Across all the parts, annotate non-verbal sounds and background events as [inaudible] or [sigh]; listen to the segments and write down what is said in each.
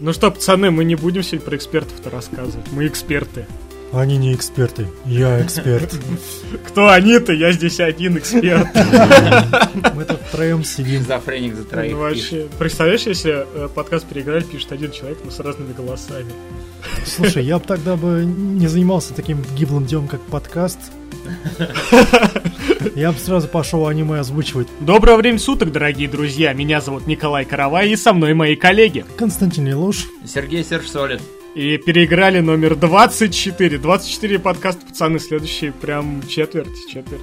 Ну что, пацаны, мы не будем сегодня про экспертов-то рассказывать. Мы эксперты. Они не эксперты, я эксперт. [laughs] Кто они-то? Я здесь один эксперт. [laughs] Мы тут втроем сидим. Шизофреник за троих Ну, вообще, представляешь, если э, подкаст переиграли, пишет один человек, но с разными голосами. Слушай, я бы тогда бы не занимался таким гиблым делом, как подкаст. [laughs] Я бы сразу пошел аниме озвучивать. Доброго времени суток, дорогие друзья. Меня зовут Николай Каравай, и со мной мои коллеги. Константин Илуш. Сергей Серж Солид. И переиграли номер 24. 24 подкаста, пацаны, следующий прям четверть, четверть.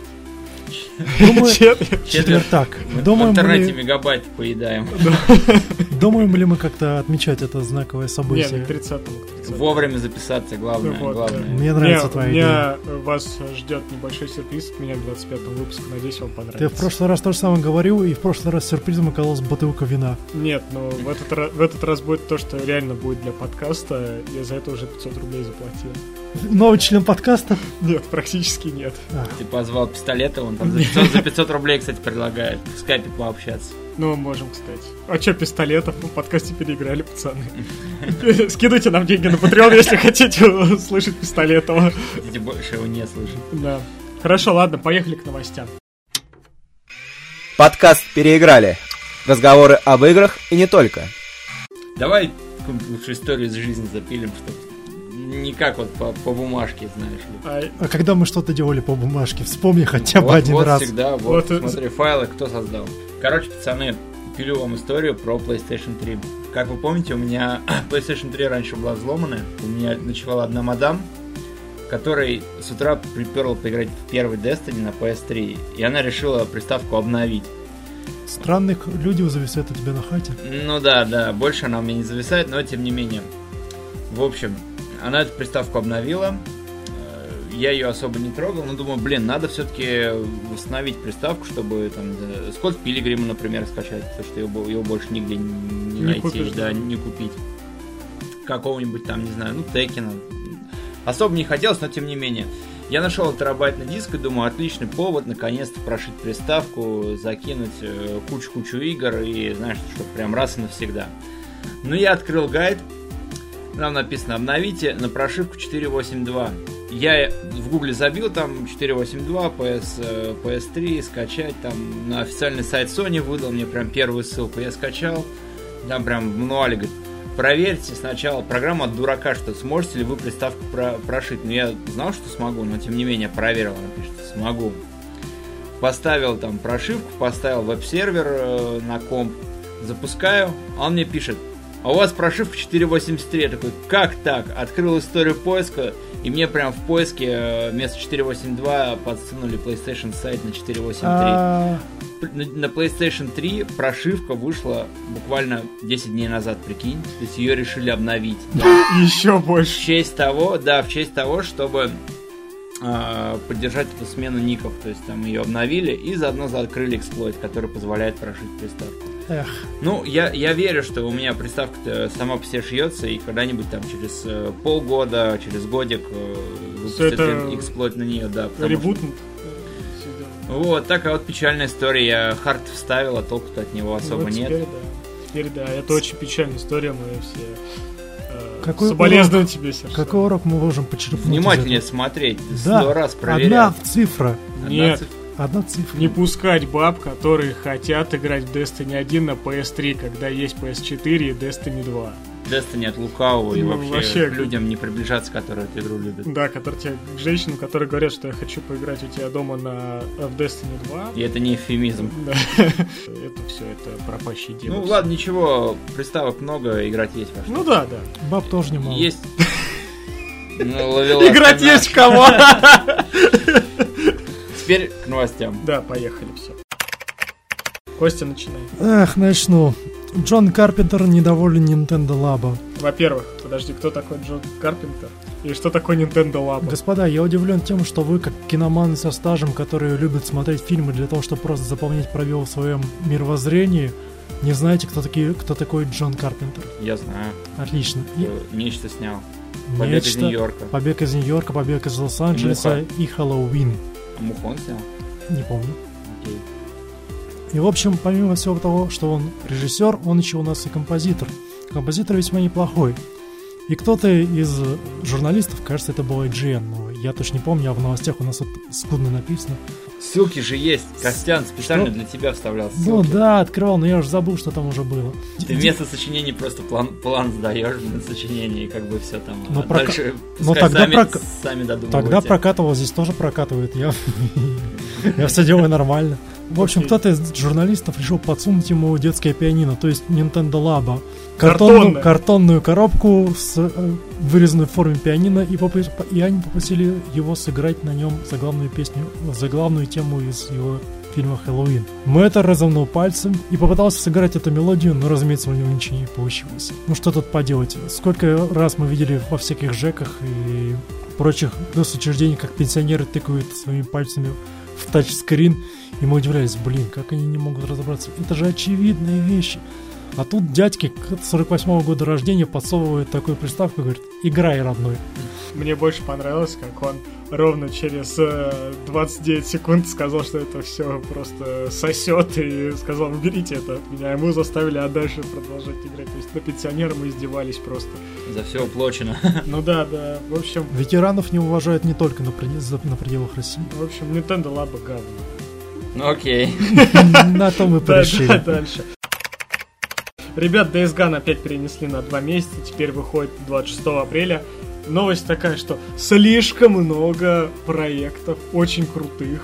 Думаю, четвертак. Мы в Думаем интернете ли, мегабайт поедаем. [laughs] думаем ли мы как-то отмечать это знаковое событие? ну, к 30 к 30 Вовремя записаться, главное, Вот, главное. да. Мне нравится Не, твоя э, вас ждет небольшой сюрприз от меня в 25-м выпуске. Надеюсь, вам понравится. Ты в прошлый раз то же самое говорил, и в прошлый раз сюрпризом оказалась бутылка вина. Нет, но в этот, в этот раз будет то, что реально будет для подкаста. Я за это уже 500 рублей заплатил. Новый член подкаста. Нет, практически нет. Ты позвал пистолета, он там за 500, за 500 рублей, кстати, предлагает в скайпе пообщаться. Ну, можем, кстати. А чё, пистолетов? Мы в подкасте переиграли, пацаны. [laughs] Скидывайте нам деньги на Patreon, если хотите услышать пистолетова. Хотите больше его не слышать. Да. Хорошо, ладно, поехали к новостям. Подкаст «Переиграли». Разговоры об играх и не только. Давай какую-нибудь лучшую историю из жизни запилим, чтобы не как вот по, по бумажке, знаешь ли. Ай, А когда мы что-то делали по бумажке, вспомни хотя бы вот, один вот раз. всегда, вот, Вот, э, смотри, файлы кто создал. Короче, пацаны, пилю вам историю про PlayStation 3. Как вы помните, у меня [clears throat] PlayStation 3 раньше была взломанная. У меня ночевала одна мадам, которой с утра приперла поиграть в первый Destiny на PS3. И она решила приставку обновить. Странных люди зависят у тебя на хате. Ну да, да, больше она у меня не зависает, но тем не менее. В общем, она эту приставку обновила. Э, Я ее особо не трогал, но думаю, блин, надо все-таки восстановить приставку, чтобы там Скотт Пилигрима, например, скачать, потому что его, его больше нигде не, не найти, купишь, да, не купить. Какого-нибудь там, не знаю, ну, Текина. Особо не хотелось, но тем не менее. Я нашел терабайтный диск и думаю, отличный повод наконец-то прошить приставку, закинуть э, кучу-кучу игр и, знаешь, чтобы прям раз и навсегда. Ну, я открыл гайд, там написано «Обновите на прошивку 4.8.2». Я в гугле забил там 4.8.2, PS, э, PS3, скачать там на официальный сайт Sony выдал мне прям первую ссылку. Я скачал, там прям в мануале говорит, проверьте сначала программу от дурака, что сможете ли вы приставку про- прошить. Ну, я знал, что смогу, но тем не менее проверил, она пишет, смогу. Поставил там прошивку, поставил веб-сервер э, на комп, запускаю, он мне пишет, а у вас прошивка 4.83. Я такой, как так? Открыл историю поиска, и мне прям в поиске э, вместо 4.8.2 подсунули PlayStation сайт на 4.8.3. А, На PlayStation 3 прошивка вышла буквально 10 дней назад, прикинь. То есть ее решили обновить. еще В больше. честь того, да, в честь того, чтобы поддержать эту смену ников. То есть там ее обновили и заодно закрыли эксплойт, который позволяет прошить приставку. эх, Ну, я, я верю, что у меня приставка сама по себе шьется, и когда-нибудь там через э, полгода, через годик э, выпустят это эксплойт на нее, да. потому что- э. Вот, такая вот печальная история. Я хард вставил, а толку-то от него особо Вот нет. Теперь, да. Теперь, да, это очень печальная история, мы все Какой соболезнуем тебе, Серж. какой урок мы можем почерпнуть? Внимательнее смотреть, Да, сто раз Одна проверять. цифра. Одна Нет. цифра. Одна цифра. Не пускать баб, которые хотят играть в Destiny 1 на PS3, когда есть PS4 и Destiny 2. Destiny от лукавого и Ну, вообще, вообще, к людям не приближаться, которые эту игру любят. Да, которые тебе, к женщинам, которые говорят, что я хочу поиграть у тебя дома на в Destiny 2. И это не эвфемизм. Да. [laughs] Это все, это пропащие девы. Ну ладно, ничего, приставок много, играть есть во что. Ну да, да. Баб тоже немало. Есть. [laughs] Ну, Играть есть в кого. [laughs] Теперь к новостям. Да, поехали, все. Костя, начинай. Эх, начну. Джон Карпентер недоволен Nintendo Labo. Во-первых, подожди, кто такой Джон Карпентер? И что такое Nintendo Labo? Господа, я удивлен тем, что вы, как киноманы со стажем, которые любят смотреть фильмы для того, чтобы просто заполнять пробел в своем мировоззрении, не знаете, кто, такие, кто такой Джон Карпентер. Я знаю. Отлично. И Э, Нечто снял. Побег из нечто- Нью-Йорка. Побег из Нью-Йорка, побег из Лос-Анджелеса и Хэллоуин. А Мухон снял? Не помню. И, в общем, помимо всего того, что он режиссер, он еще у нас и композитор. Композитор весьма неплохой. И кто-то из журналистов, кажется, это был IGN, но я точно не помню, а в новостях у нас вот скудно написано. Ссылки же есть. Костян специально Что? для тебя вставлял Ну ссылки. да, открывал, но я уже забыл, что там уже было. Ты вместо сочинений просто план, план сдаешь на сочинение, и как бы все там. Но а прока- дальше но тогда сами, прока- сами додумывайте. Тогда прокатывал, здесь тоже прокатывает. Я, [laughs] [laughs] я все делаю нормально. В общем, кто-то из журналистов решил подсунуть ему детское пианино, то есть Nintendo Labo. Картонную, картонную коробку с э, вырезанной в форме пианино, и, попы- и они попросили его сыграть на нем заглавную песню, заглавную тему из его фильма «Хэллоуин». Мэтр разомнул пальцем и попытался сыграть эту мелодию, но, разумеется, у него ничего не получилось. Ну что тут поделать? Сколько раз мы видели во всяких ЖЭКах и прочих госучреждениях, как пенсионеры тыкают своими пальцами в тачскрин, и мы удивлялись, блин, как они не могут разобраться. Это же очевидные вещи. А тут дядьки 48 года рождения подсовывают такую приставку и говорят, играй, родной. Мне больше понравилось, как он ровно через э, 29 секунд сказал, что это все просто сосет, и сказал, уберите это от меня. Ему заставили а дальше продолжать играть. То есть на пенсионера мы издевались просто. За все уплочено. [laughs] Ну да, да. В общем, Ветеранов не уважают не только на, на пределах России. в общем, Nintendo Labo говно. Ну окей. [laughs] На то мы Да, [laughs] да, порешили. дальше. Ребят, Days Gone опять перенесли на два месяца, теперь выходит 26 апреля. Новость такая, что слишком много проектов, очень крутых,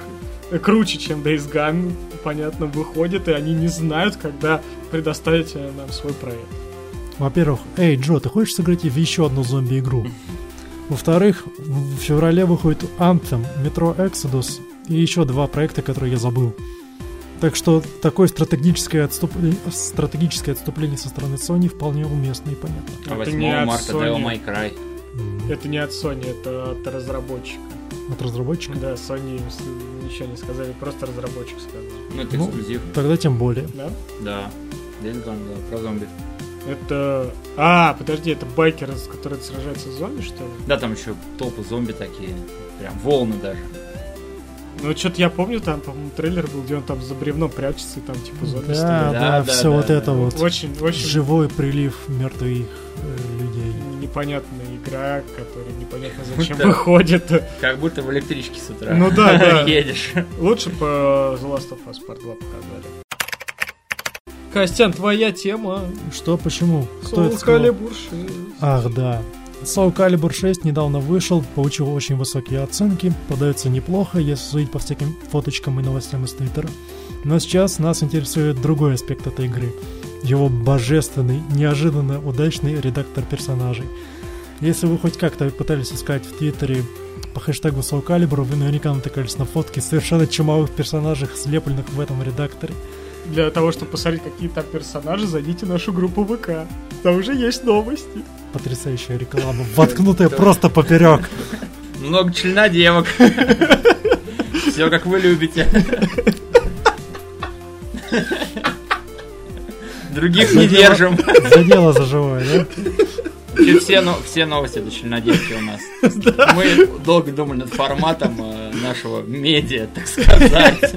э, круче, чем Days Gone, понятно, выходит, и они не знают, когда предоставить э, нам свой проект. Во-первых, эй, Джо, ты хочешь сыграть в еще одну зомби-игру? Во-вторых, в феврале выходит Anthem, Metro Exodus и еще два проекта, которые я забыл. Так что такое стратегическое отступление, стратегическое отступление со стороны Sony вполне уместно и понятно. А Это 8 не от марта Sony. Devil May Cry. Это не от Sony, это от разработчика. От разработчика? Да, Sony ничего не сказали, просто разработчик сказал. Ну это Ну, эксклюзив. Тогда тем более. Да? Да. Gone, да, про зомби. Это... А, подожди, это байкеры, с которые сражаются с зомби, что ли? Да, там еще толпы зомби такие. Прям волны даже. Ну, что-то я помню, там, по-моему, трейлер был, где он там за бревном прячется, и там, типа, зомби Да, стреляют. да, Да, да, все да, вот да. это вот. Очень, очень Живой прилив мертвых э, людей. непонятная игра, которая непонятно зачем Да. выходит. Как будто в электричке с утра. Ну да, да. [laughs] Едешь. Лучше по The Last of Us Part 2 показали. Костян, твоя тема. Что, почему? Кто это Soul сказал? Calibur 6. Ах, да. Soul Calibur 6 недавно вышел, получил очень высокие оценки, подается неплохо, если судить по всяким фоточкам и новостям из Твиттера. Но сейчас нас интересует другой аспект этой игры. Его божественный, неожиданно удачный редактор персонажей. Если вы хоть как-то пытались искать в Твиттере по хэштегу Soul Calibur, вы наверняка натыкались на фотки совершенно чумовых персонажей, слепленных в этом редакторе. Для того, чтобы посмотреть, какие там персонажи, зайдите в нашу группу ВК. Там уже есть новости. Потрясающая реклама, воткнутая просто поперек. Много члена девок. Все как вы любите. Других не держим. Задело за живое, да? И все, но- все новости это членодевки у нас. Мы долго думали над форматом э, нашего медиа, так сказать.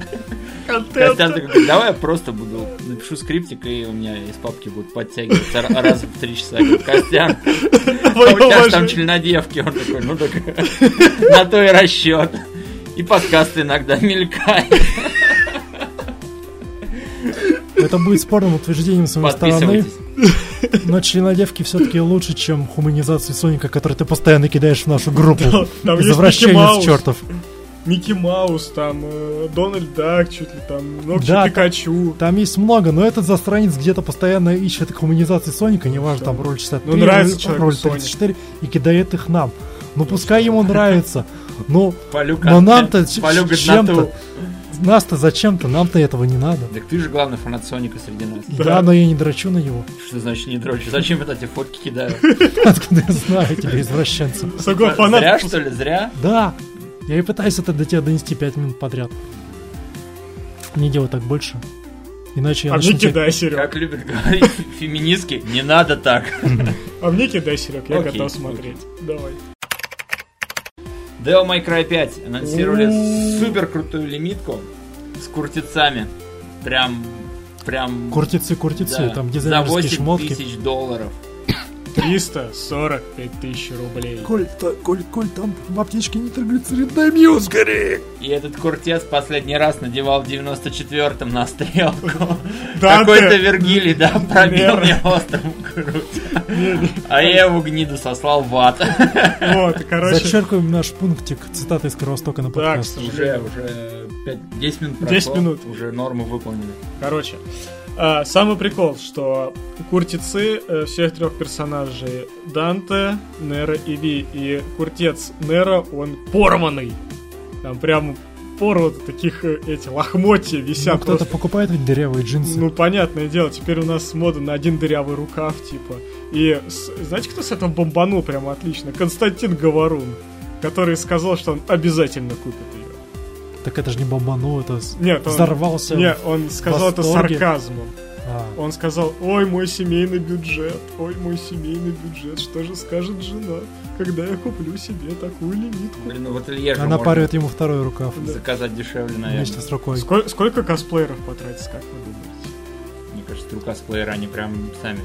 Костян такой, давай я просто буду, напишу скриптик, и у меня из папки будут подтягиваться раз в три часа. Костян, [laughs] а у тебя же там членодевки. Он такой, ну так, [laughs] на то и расчет. И подкасты иногда мелькают. Это будет спорным утверждением с моей стороны, но членодевки все-таки лучше, чем хуманизацию Соника, который ты постоянно кидаешь в нашу группу. Там есть Микки Извращенец Маус. чертов. Микки Маус, там, э, Дональд Дак, чуть ли там, Ногти Да, Пикачу. Там есть много, но этот застранец где-то постоянно ищет хуманизации Соника, неважно, там роль 63, Ну, нравится роль- роль Соник. 34, и кидает их нам. Ну, пускай ему нравится. Ну, но нам-то [laughs] чем-то, нас-то зачем-то, нам-то этого не надо. Так ты же главный фанат Соника среди нас. Да, но я не дрочу на него. [laughs] Что значит не дрочишь? Зачем это эти фотки кидаю? [laughs] Откуда я знаю тебя, фанат. Зря, что ли? Зря? Да, я и пытаюсь это до тебя донести 5 минут подряд. Не делай так больше. Иначе я А мне начну тебя- кидай, Серег. Как любят говорить феминистки, не надо так. [laughs] А мне кидай, Серег, я готов смотреть. Давай. Devil May Cry 5 анонсировали супер крутую лимитку с куртицами. Прям прям... Куртицы, куртицы, да, там за дизайнерские 8 шмотки. тысяч долларов. 345 тысяч рублей. Коль, та- Коль, Коль, там в аптечке нитроглицерин, дай мне скорее! И этот куртец последний раз надевал в 94-м на стрелку. [laughs] [laughs] Какой-то Вергилий, да, пробил мне острым грудь. Не, не. А я его гниду сослал в ад. Вот, короче, Зачеркиваем наш пунктик цитаты из Кровостока на подкаст. Уже, уже 5, 10 минут 10 прошло, минут. Уже норму выполнены. короче. А, самый прикол, что куртицы э, всех трех персонажей Данте, Нера и Ви. И куртец Нера, он порванный. Там прям порваны таких э, эти лохмотья Ну, висят. кто-то просто. покупает ведь дырявые джинсы. Ну, понятное дело, теперь у нас мода на один дырявый рукав, типа. И с- знаете, кто с этого бомбанул прямо отлично? Константин Говорун, который сказал, что он обязательно купит ее. Так это же не бомбанул, это Нет, он, взорвался. не, он сказал это сарказмом. А, Он сказал, ой, мой семейный бюджет, ой, мой семейный бюджет, что же скажет жена, когда я куплю себе такую лимитку? Блин, ну в ателье же Она парит ему второй рукав. Да. заказать дешевле, наверное. Вместе с рукой. Сколь- сколько косплееров потратится, как вы думаете? Мне кажется, у косплеера они прям сами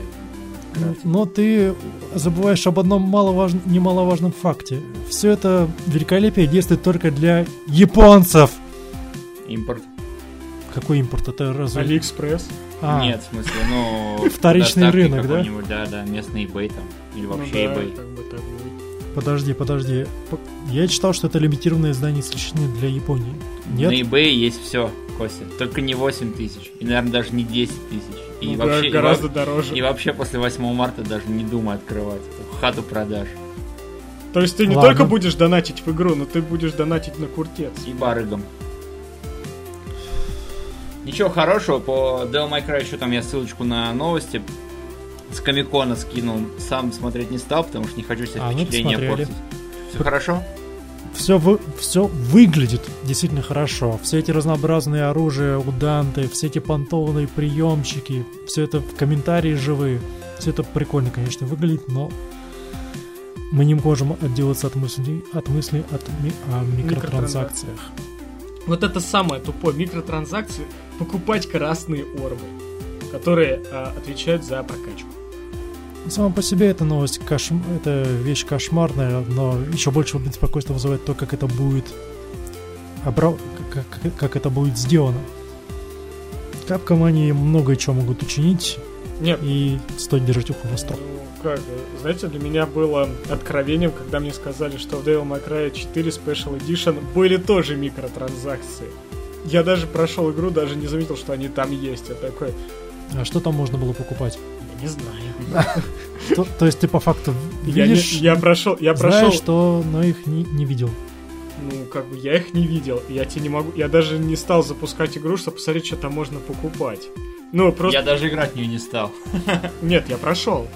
Но ты забываешь об одном маловаж... немаловажном факте. Все это великолепие действует только для японцев. импорт. Какой импорт? Это разве... Алиэкспресс? А, Нет, в смысле, ну... [laughs] Вторичный рынок, да? Да, да, местный eBay там. Или Ну вообще да, eBay. как бы так. Подожди, подожди. Я читал, что это лимитированное издание исключительно для Японии. Нет? На eBay есть все, Костя. Только не 8 тысяч. И, наверное, даже не 10 тысяч. И Ну вообще... и гораздо во- дороже. И вообще после 8 марта даже не думай открывать. Хату продаж. То есть ты не Ладно. только будешь донатить в игру, но ты будешь донатить на куртец. И барыгам. Ничего хорошего, по Devil May Cry еще там я ссылочку на новости с Комикона скинул. Сам смотреть не стал, потому что не хочу себе А, ну, впечатление портить. Все хорошо? Все, вы... все выглядит действительно хорошо. Все эти разнообразные оружия у Данте, все эти понтованные приемчики, все это в комментарии живые. Все это прикольно, конечно, выглядит, но мы не можем отделаться от мыслей, от мыслей от ми- о микротранзакциях. Вот это самое тупое. Микротранзакции покупать красные орбы, которые а, отвечают за прокачку. Сама по себе эта новость, кошм... это вещь кошмарная, но еще больше беспокойства вызывает то, как это будет обра- как, как- это будет сделано. Капком они много чего могут учинить, Нет, и стоит держать ухо восток. Ну, как, знаете, для меня было откровением, когда мне сказали, что в Devil May Cry 4 Special Edition были тоже микротранзакции. Я даже прошел игру, даже не заметил, что они там есть. Я такой, А что там можно было покупать? Не знаю. [laughs] То, то есть ты по факту Я, не- видишь, я прошел, я знаешь, прошел, что, но их не, не видел. ну, как бы, я их не видел. Я тебе не могу, я даже не стал запускать игру, чтобы посмотреть, что там можно покупать. Ну, просто... Я даже играть в нее не стал. [laughs] Нет, я прошел.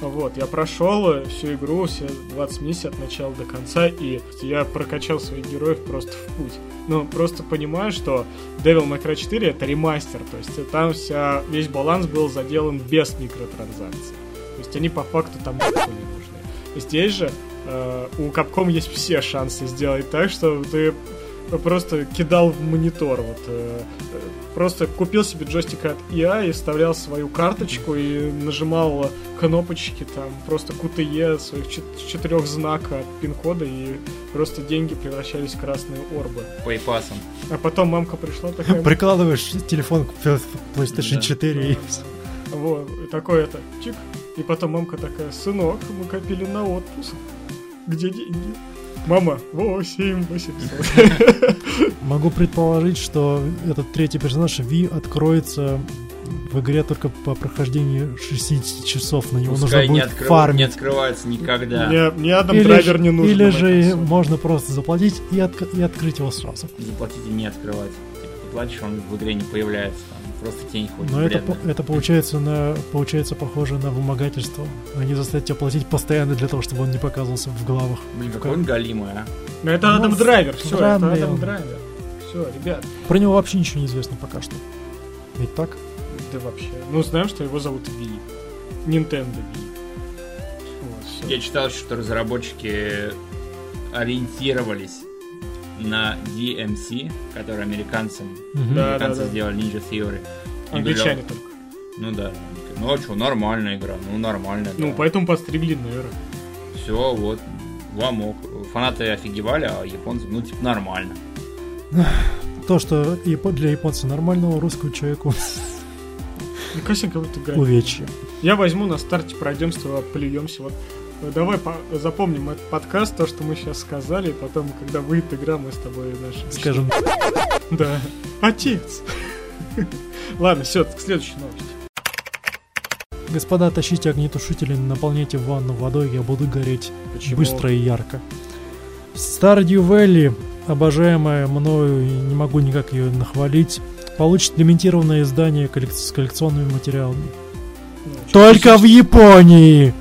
Вот, я прошел э, всю игру, все 20 миссий от начала до конца, и я прокачал своих героев просто в путь. Ну, просто понимаю, что Devil May Cry 4 это ремастер, то есть там вся, весь баланс был заделан без микротранзакций. То есть они по факту там не нужны. Здесь же э, у Capcom есть все шансы сделать так, что ты просто кидал в монитор. Вот, э, э, просто купил себе джойстик от EA и вставлял свою карточку и нажимал кнопочки, там просто QTE своих чет- четырех знака от пин-кода, и просто деньги превращались в красные орбы. Пейпасом. А потом мамка пришла такая... [laughs] Прикладываешь телефон к PlayStation Да. 4 и Вот, такой это, чик. И потом мамка такая, сынок, мы копили на отпуск. Где деньги? Мама, 8 800. Могу предположить, что этот третий персонаж Ви откроется в игре только по прохождении 60 часов. На него Пускай нужно не, будет открыв- фармить. не открывается никогда. Мне, мне Адам Или, Драйвер не нужен. или же можно просто заплатить и, отк- и открыть его сразу. Заплатить и не открывать. Платишь, он в игре не появляется. Там просто тень ходит. Но это, это получается, на, получается похоже на вымогательство. Они заставят тебя платить постоянно для того, чтобы он не показывался в главах. Блин, какой он галимый, а. Ну, это Ну, Адам Драйвер, все, это Адам. Драйвер. Все, ребят, Про него вообще ничего не известно пока что. Ведь так? да вообще. Ну, знаем, что его зовут Ви. Nintendo Ви. Вот. Я читал, что разработчики ориентировались на DMC, который американцам. Да, американцы да, да. сделали Ninja Theory. Англичане только. Ну да. Ну а что, нормальная игра, ну нормальная. Ну, да. поэтому подстригли нейро. Все, вот, вам ок. Фанаты офигевали, а японцы, ну, типа, нормально. [sighs] То, что для японца нормального русского человеку [laughs] Ну, как будто играть. увечье. Я возьму на старте, пройдем с тобой, плюемся. Вот давай по- запомним этот подкаст, то, что мы сейчас сказали, и потом, когда выйдет игра, мы с тобой наши... Скажем, Да. Отец. Ладно, все, к следующей новости. господа, тащите огнетушители, наполняйте ванну водой, я буду гореть Почему? быстро и ярко. Stardew Valley, обожаемая мною, и не могу никак ее нахвалить, получит лимитированное издание коллек- с коллекционными материалами. Ну, Только в Японии!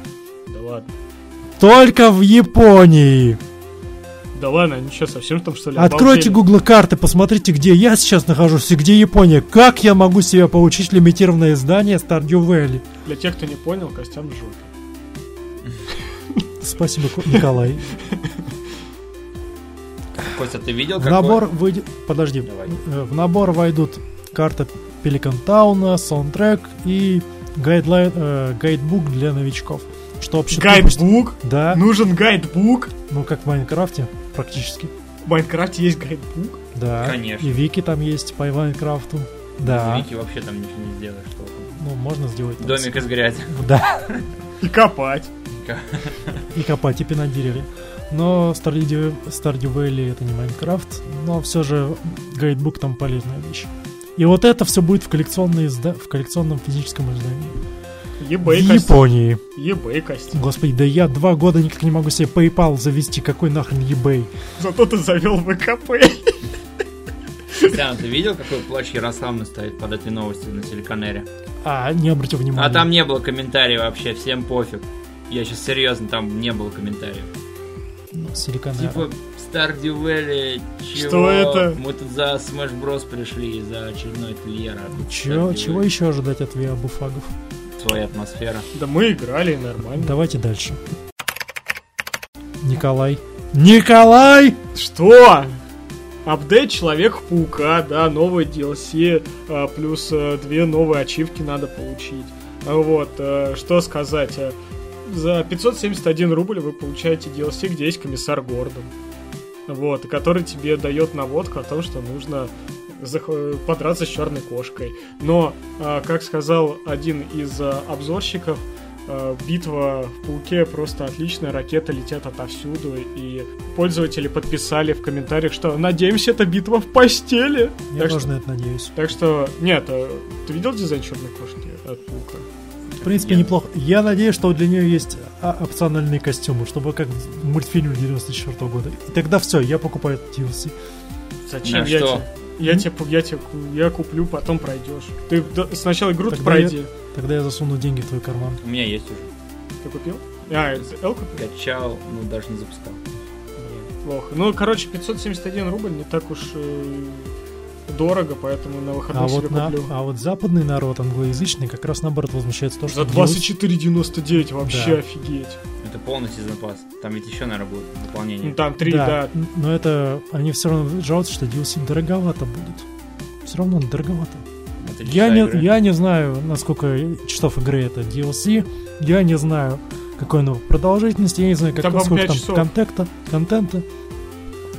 Только в Японии! Да ладно, они что, совсем там что ли? Откройте гугл карты, посмотрите, где я сейчас нахожусь и где Япония. Как я могу себе получить лимитированное издание Stardew Valley? Для тех, кто не понял, Костян жопе. [laughs] Спасибо, Ко- Николай. Костя, ты видел, В набор выйдет... Подожди. Э, В набор войдут карта Пеликан Тауна, саундтрек и guideline, э, guidebook для новичков. Что вообще Guidebook? Да, Нужен guidebook? ну как в Майнкрафте практически. В Майнкрафте есть guidebook? Да. Конечно. И вики там есть по Майнкрафту. Да. Вики вообще там ничего не сделаешь. что. Ну, можно сделать. там Домик из грязи. [laughs] Да. И копать. И копать, и пинать деревья. Но Stardew, Stardew Valley это не Майнкрафт, но все же гайдбук там полезная вещь. И вот это все будет в, коллекционной изда- в коллекционном физическом издании. Ебэй, в. Японии. Ебэй, Костян. Господи, да я два года никак не могу себе PayPal завести. Какой нахрен eBay? Зато ты завел ВКП. Костян, ты видел, какой плащ Ярославны стоит под этой новостью на телеканере? А, не обратил внимания. А там не было комментариев вообще, всем пофиг. Я сейчас серьезно, там не было комментариев. Ну, Silicon Типа. Stardew Valley, чего? Что это? Мы тут за Smash Bros пришли, за очередной Тельера. Чего, чего еще ожидать от виабуфагов? Своя атмосфера. Да мы играли нормально. Давайте дальше. Николай. Николай! Что? Апдейт Человек-паука, да, новый DLC, а, плюс а, две новые ачивки надо получить. А Вот, а, что сказать. За 571 рубль вы получаете DLC, где есть комиссар Гордон. Вот, который тебе дает наводку о том, что нужно подраться с черной кошкой. Но, а, как сказал один из а, обзорщиков, а, битва в пауке просто отличная, ракеты летят отовсюду, и пользователи подписали в комментариях, что надеемся, это битва в постели. Я так, тоже что, на это надеюсь. так что, нет, ты видел дизайн черной кошки от паука? В принципе, Нет. неплохо. Я надеюсь, что для нее есть опциональные костюмы, чтобы как в мультфильме 94 года. И тогда все, я покупаю этот DLC. Зачем На я что? тебе? Я тебе, я тебе, ку- я куплю, потом пройдешь. Ты сначала игру Тогда пройди. Тогда я засуну деньги в твой карман. У меня есть уже. Ты купил? А, Эл купил? Качал, ну даже не запускал. Блин, Плохо. Ну, короче, 571 рубль не так уж э, дорого, поэтому на выходных А себе вот, на, куплю. а вот западный народ, англоязычный, как раз наоборот возмущается то, что За DLC 24,99 вообще Да. офигеть. Это сезон пасс. Там ведь еще, наверное, будет дополнение. Ну, там 3, да. Да, но это они все равно жалуются, что DLC дороговато будет. Все равно дороговато. Это Я не, игры. я не знаю, насколько часов игры это DLC. Я не знаю, какой оно продолжительности. Я не знаю, как, Там, сколько там часов. контента, контента.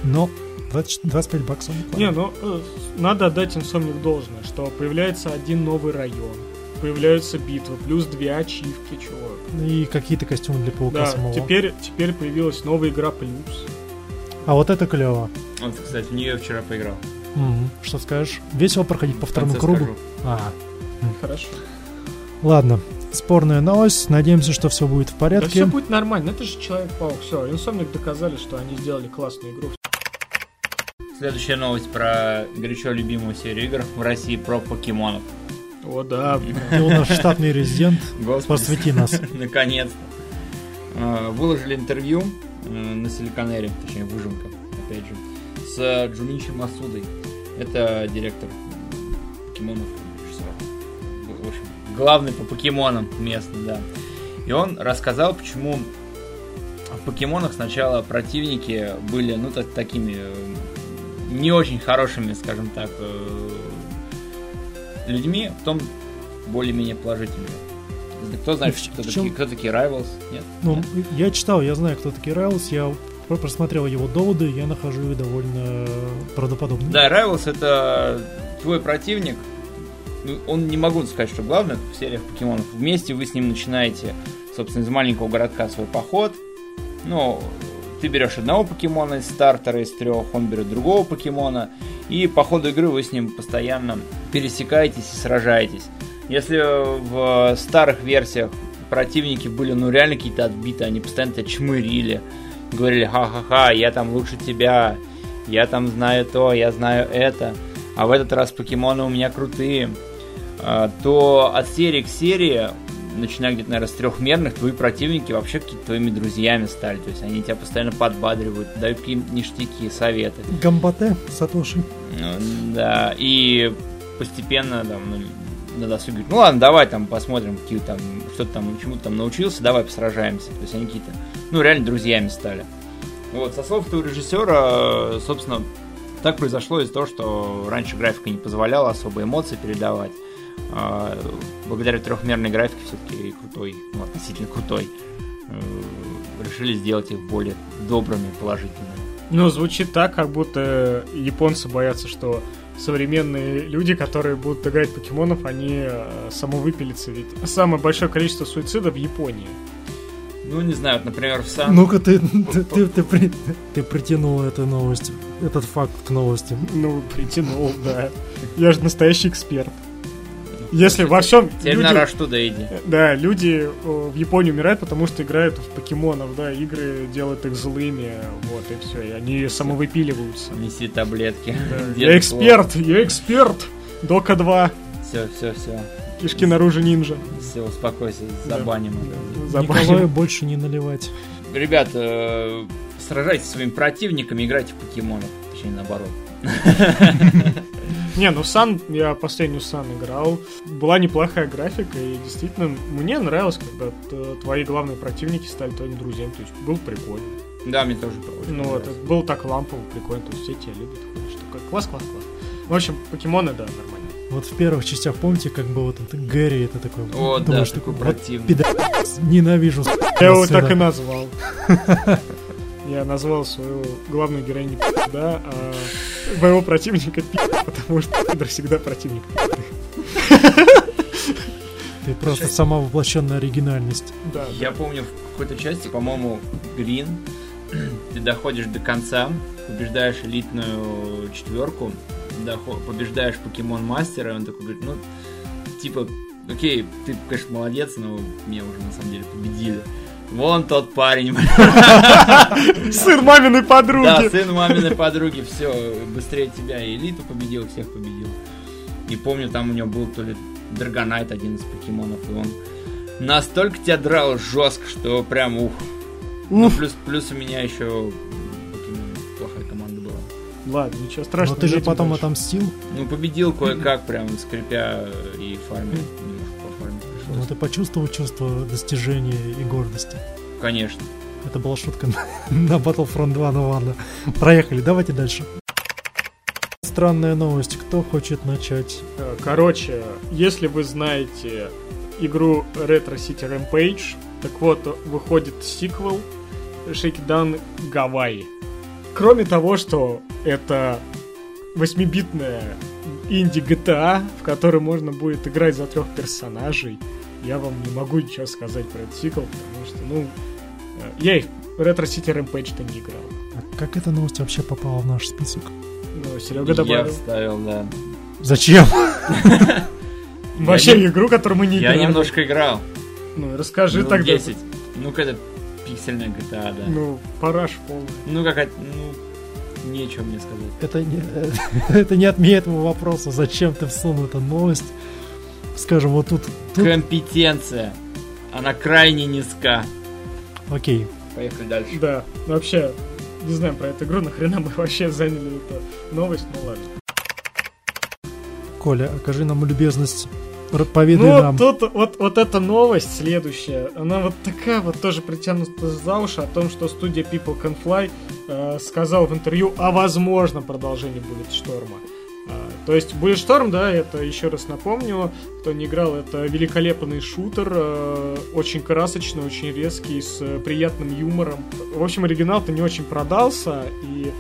Но 20 25 баксов. Не, ну, э, надо отдать Insomniac должное, что появляется один новый район, появляются битвы, плюс две ачивки, чувак. И какие-то костюмы для паука Да, самого. теперь, теперь появилась новая игра плюс. А вот это клево. Вот, кстати, в нее вчера поиграл. Мгм. Что скажешь? Весело проходить по второму кругу. скажу. А, Хорошо. ладно. Спорная новость. Надеемся, что все будет в Да порядке. все будет нормально, это же Человек-паук. Все, Insomniac доказали, что они сделали классную игру. Следующая новость про горячо любимую серию игр в России про покемонов. О, да. Ты у нас штатный резидент. Посвяти нас. наконец-то. А, Выложили интервью э, на Силиконере, точнее выжимка, опять же, с Джуничи Масудой. Это директор покемонов. В общем, главный по покемонам местный, да. И он рассказал, почему в покемонах сначала противники были, ну, так- такими э, не очень хорошими, скажем так, э, людьми, в том более-менее положительными. Кто знает, в- кто, в такие, чем- кто такие Rivals? Нет? Ну, Нет? я читал, я знаю, кто такие Райлс, я про- просмотрел его доводы, я нахожу их довольно правдоподобными. Да, Rivals это твой противник. Ну, Он не могу сказать, что главное в сериях покемонов. Вместе вы с ним начинаете, собственно, из маленького городка свой поход. Ну, ты берешь одного покемона из стартера из трех, он берет другого покемона. И по ходу игры вы с ним постоянно пересекаетесь и сражаетесь. Если в старых версиях противники были, ну, реально какие-то отбиты, они постоянно тебя чмырили, говорили, ха-ха-ха, я там лучше тебя, я там знаю то, я знаю это, а в этот раз покемоны у меня крутые, а, то от серии к серии, начиная где-то, наверное, с трехмерных, твои противники вообще какие-то твоими друзьями стали. То есть они тебя постоянно подбадривают, дают какие-то ништяки, советы. Гамбате, Сатоши. Ну, Да, и постепенно там, ну, на досуге говорит, ну ладно, давай там посмотрим, какие там, что там, чему там научился, давай посражаемся. То есть они какие-то, ну, реально друзьями стали. Вот, со слов этого режиссера, собственно, так произошло из-за того, что раньше графика не позволяла особо эмоции передавать. А, благодаря трехмерной графике все-таки крутой, ну, относительно крутой, э, решили сделать их более добрыми, положительными. Ну, звучит так, как будто японцы боятся, что современные люди, которые будут играть покемонов, они э, самовыпилятся. Ведь самое большое количество суицидов в Японии. Ну, не знаю, вот, например, в Сан... Ну-ка ты, ты, ты, ты при- ты притянул эту новость, этот факт к новости. Ну, притянул, да. Я же настоящий эксперт. Если во всем Теперь люди, на туда иди. да, люди э, в Японии умирают, потому что играют в покемонов, да, игры делают их злыми, вот, и все, и они самовыпиливаются. Неси таблетки. Да, Я эксперт, я эксперт! Дока 2, Все, все, все. кишки наружу ниндзя. Все, успокойся, Да. забаним. Николаю больше не наливать. Ребят, э, сражайтесь со своими противниками, играйте в покемонов. Точнее, наоборот. [laughs] Не, ну Сан, я последнюю Сан играл. Была неплохая графика, и действительно, мне нравилось, когда твои главные противники стали твоими друзьями. То есть был прикольно. Да, мне тоже очень Ну вот, понравилось. был так лампово, прикольно, то есть все тебя любят, ходишь, такой класс, класс, класс. В общем, покемоны, да, нормально. Вот в первых частях, помните, как был вот этот Гэри, это такой... О, да, думаешь, такой вот противный. ненавижу. Я его сюда. так и назвал. Я назвал свою главную героиню да, а моего противника пи***, потому что пидор всегда противник. Ты просто сама воплощенная оригинальность. Да, Я помню в какой-то части, по-моему, Грин, [clears throat] ты доходишь до конца, побеждаешь элитную четверку, побеждаешь покемон мастера, и он такой говорит, ну, типа, окей, ты, конечно, молодец, но меня уже на самом деле победили. Вон тот парень, Сын маминой да, подруги. сын маминой подруги, все, быстрее тебя и элиту победил, всех победил. И помню, там у него был то ли Драгонайт, один из покемонов, и он настолько тебя драл жестко, что прям ух. Ну, плюс, плюс у меня еще плохая команда была. Ладно, ничего Но страшного. ты же потом дальше. отомстил. Ну, победил кое-как, [laughs] прям скрипя и фармить, пришлось. ты почувствовал чувство достижения и гордости. Конечно. Это была шутка на, [laughs] на Battlefront 2, ну ладно. Проехали, давайте дальше. Странная новость. Кто хочет начать? Э, Короче, если вы знаете игру Retro City Rampage, так вот, выходит сиквел Shakedown Гавайи. Кроме того, что это 8-битная инди GTA, в которой можно будет играть за трех персонажей, я вам не могу ничего сказать про этот сиквел, потому что, ну, э, я их Retro City Rampage-то не играл. А как эта новость вообще попала в наш список? Но Серега Я добавил. вставил, да. Зачем? [laughs] Вообще Я игру, которую мы не Я играли. немножко играл. Ну, расскажи тогда. 10. Ну-ка, это пиксельная GTA, да. Ну, параш полный. Ну, как ну, нечего мне сказать. Это не, [laughs] это не отменяет моего вопроса. Зачем ты всунул эту новость? Скажем, вот тут... тут- Компетенция. Она крайне низка. Окей. Поехали дальше. Да, ну, вообще, не знаем про эту игру, нахрена мы вообще заняли эту новость, ну ладно. Коля, окажи нам любезность. Поведай Ну, нам. тут вот, вот эта новость следующая, она вот такая вот тоже притянута за уши о том, что студия People Can Fly э, сказал в интервью, а возможно продолжение будет Шторма. То есть Bulletstorm, да, это, еще раз напомню, кто не играл, это великолепный шутер, э, очень красочный, очень резкий, с э, приятным юмором. В общем, оригинал-то не очень продался, и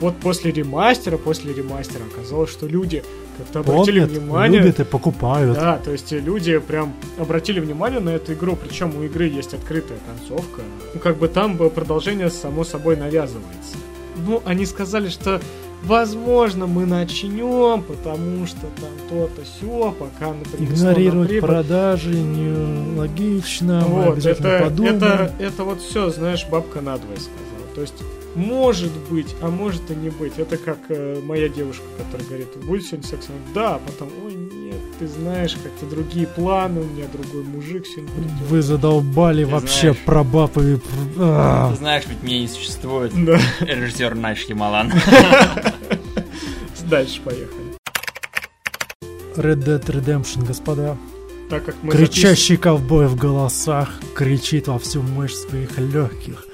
вот после ремастера, после ремастера оказалось, что люди как-то обратили Помнят, внимание... любят и покупают. Да, то есть люди прям обратили внимание на эту игру, причем у игры есть открытая концовка. Ну, как бы там продолжение само собой навязывается. Ну, они сказали, что возможно мы начнем, потому что там то-то все, пока мы нам Игнорировать прибыль. продажи нелогично, мы Вот, обязательно это, подумаем. это, это вот все, знаешь, бабка надвое сказала. То есть, может быть, а может и не быть. Это как э, моя девушка, которая говорит, будет сегодня секс? Она да, а потом, ой, нет, ты знаешь, как-то другие планы, у меня другой мужик сегодня придет. Вы задолбали Ты вообще знаешь. про баб и... А. Ты знаешь, ведь меня не существует. Да, Режиссер Найш Хималан. [laughs] дальше поехали. Red Dead Redemption, господа. Так как мы Кричащий ковбой в голосах кричит во всю мощь своих легких.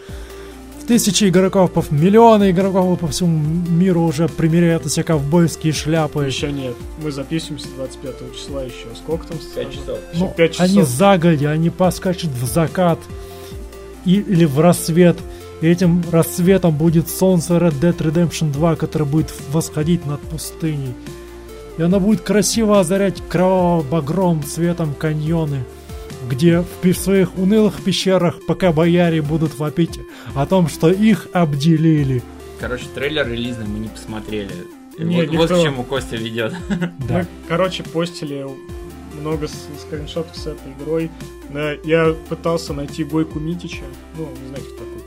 Тысячи игроков, по, миллионы игроков по всему миру уже примеряют эти ковбойские шляпы. Еще нет. Мы записываемся 25 числа еще. Сколько там? Пять часов. Еще Ну, 5 часов. они загодя, они поскачут в закат и- или в рассвет. И этим рассветом будет солнце Red Dead Redemption 2, которое будет восходить над пустыней. И оно будет красиво озарять кроваво-багровым цветом каньоны, где в своих унылых пещерах пока бояре будут вопить о том, что их обделили. Короче, трейлер релизный мы не посмотрели. Не, вот, вот никто. к чему Костя ведет. [laughs] Да. Мы, короче, постили много скриншотов с этой игрой. Я пытался найти Гойку Митича. Ну, вы знаете, кто такой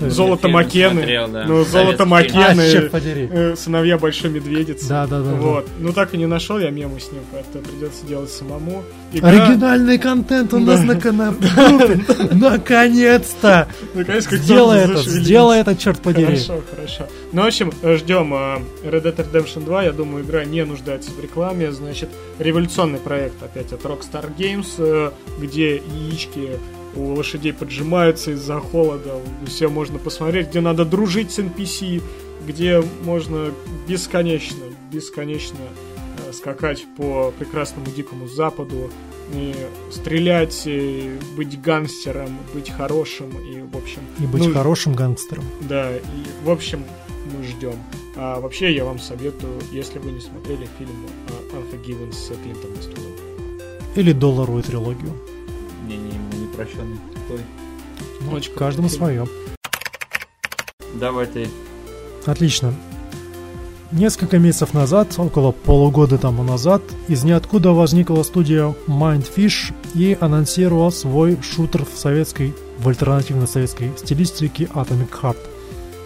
Золото Макены. смотрел, да. Ну, золото. А, Макены. подери. э, Сыновья Большой Медведицы. Да, да, да. да. Вот. Ну так и не нашел я мемы с ним, поэтому придется делать самому. Игра- Оригинальный контент у нас на [laughs] канале. Наконец-то! Сделай это, сделай это, черт подери. Хорошо, хорошо. Ну, в общем, ждем э, Red Dead Redemption 2. Я думаю, игра не нуждается в рекламе. Значит, революционный проект опять от Rockstar Games, э, где яички у лошадей поджимаются из-за холода. Все можно посмотреть, где надо дружить с NPC, где можно бесконечно, бесконечно э, скакать по прекрасному дикому западу, и стрелять, и быть гангстером, быть хорошим, и, в общем... И быть ну, хорошим гангстером. да, и в общем мы ждем. А вообще я вам советую, если вы не смотрели фильм Unforgiven с Клинтом Иствудом. Или долларовую трилогию. Непрощенный. Тупой. Ну, Очень каждому свое. Давай ты. Отлично. Несколько месяцев назад, около полугода тому назад, из ниоткуда возникла студия Mindfish и анонсировала свой шутер в советской, в альтернативной советской стилистике Atomic Heart.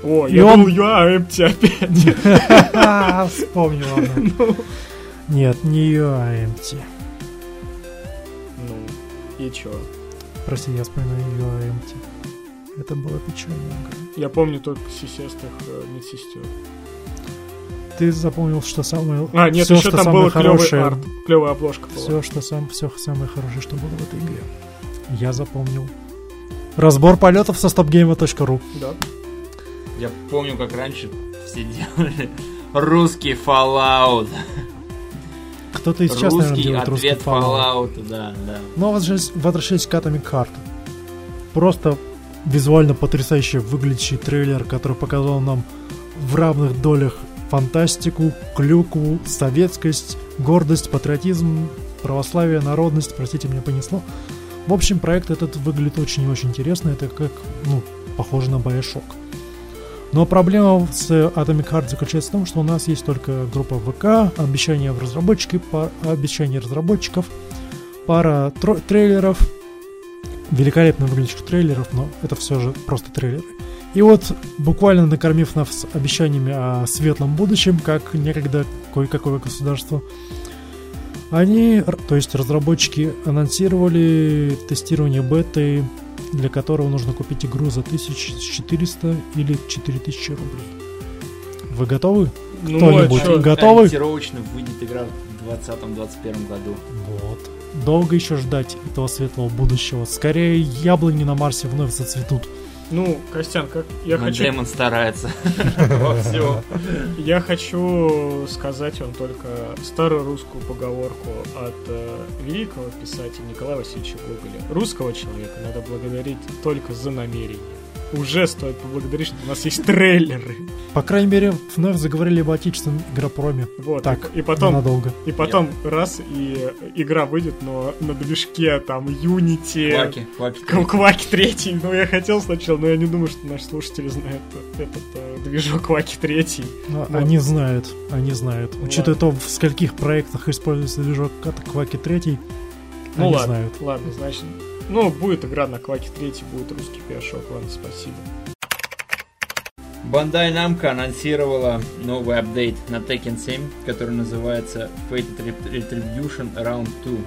О, И я он- думал, are empty опять. [laughs] Вспомнил она. [laughs] Нет, не UAMT. Ну, и чё? Прости, я вспоминаю UAMT. Это была печальная игра. Я помню только сисестых э, медсестер. Ты запомнил, что самое... А, нет, всё, еще что там самое был клевый хорошее- арт, клевая обложка была. Все, что сам, все самое хорошее, что было в этой игре. Я запомнил. Разбор полетов со stopgame.ru Да. Я помню, как раньше все делали русский Fallout. Кто-то и сейчас, наверное, русский делает русский ответ Fallout. Fallout, да, да. Но возвращаясь, к Atomic Heart. Просто визуально потрясающий выглядящий трейлер, который показал нам в равных долях фантастику, клюкву, советскость, гордость, патриотизм, православие, народность, простите, меня понесло. В общем, проект этот выглядит очень и очень интересно. Это как, ну, похоже на Bioshock. Но проблема с Atomic Heart заключается в том, что у нас есть только группа ВК, обещания в разработчики, обещания разработчиков, пара тро- трейлеров, великолепно выглядящих трейлеров, но это все же просто трейлеры. И вот, буквально накормив нас обещаниями о светлом будущем, как некогда кое-какое государство, они, то есть разработчики, анонсировали тестирование беты, для которого нужно купить игру за 1400 или 4000 рублей. Вы готовы? Ну, Кто-нибудь а готовы? Ориентировочно выйдет игра в 2020-2021 году. Вот. Долго еще ждать этого светлого будущего. Скорее, яблони на Марсе вновь зацветут. Ну, Костян, как я Но хочу, Дэймон старается [laughs] во всем. я хочу сказать вам только старую русскую поговорку от э, великого писателя Николая Васильевича Гоголя. Русского человека надо благодарить только за намерение. Уже стоит поблагодарить, что у нас есть трейлеры. По крайней мере, вновь заговорили об отечественном игропроме. Вот. Так, и, и потом ненадолго. И потом раз, и игра выйдет, но на движке там Unity, Кваки, кваки. Кв- Кваки третий. Ну, я хотел сначала, но я не думаю, что наши слушатели знают этот э, движок Кваки третий. Ну, Вот. Они знают, они знают. Ну, Учитывая то, в скольких проектах используется движок Кваки 3, Ну они ладно, знают. ладно, значит. Ну, будет игра на Кваки третий, будет русский пиашок. Ладно, спасибо. Bandai Namco анонсировала новый апдейт на Tekken 7, который называется Fated Ret- Retribution Round 2.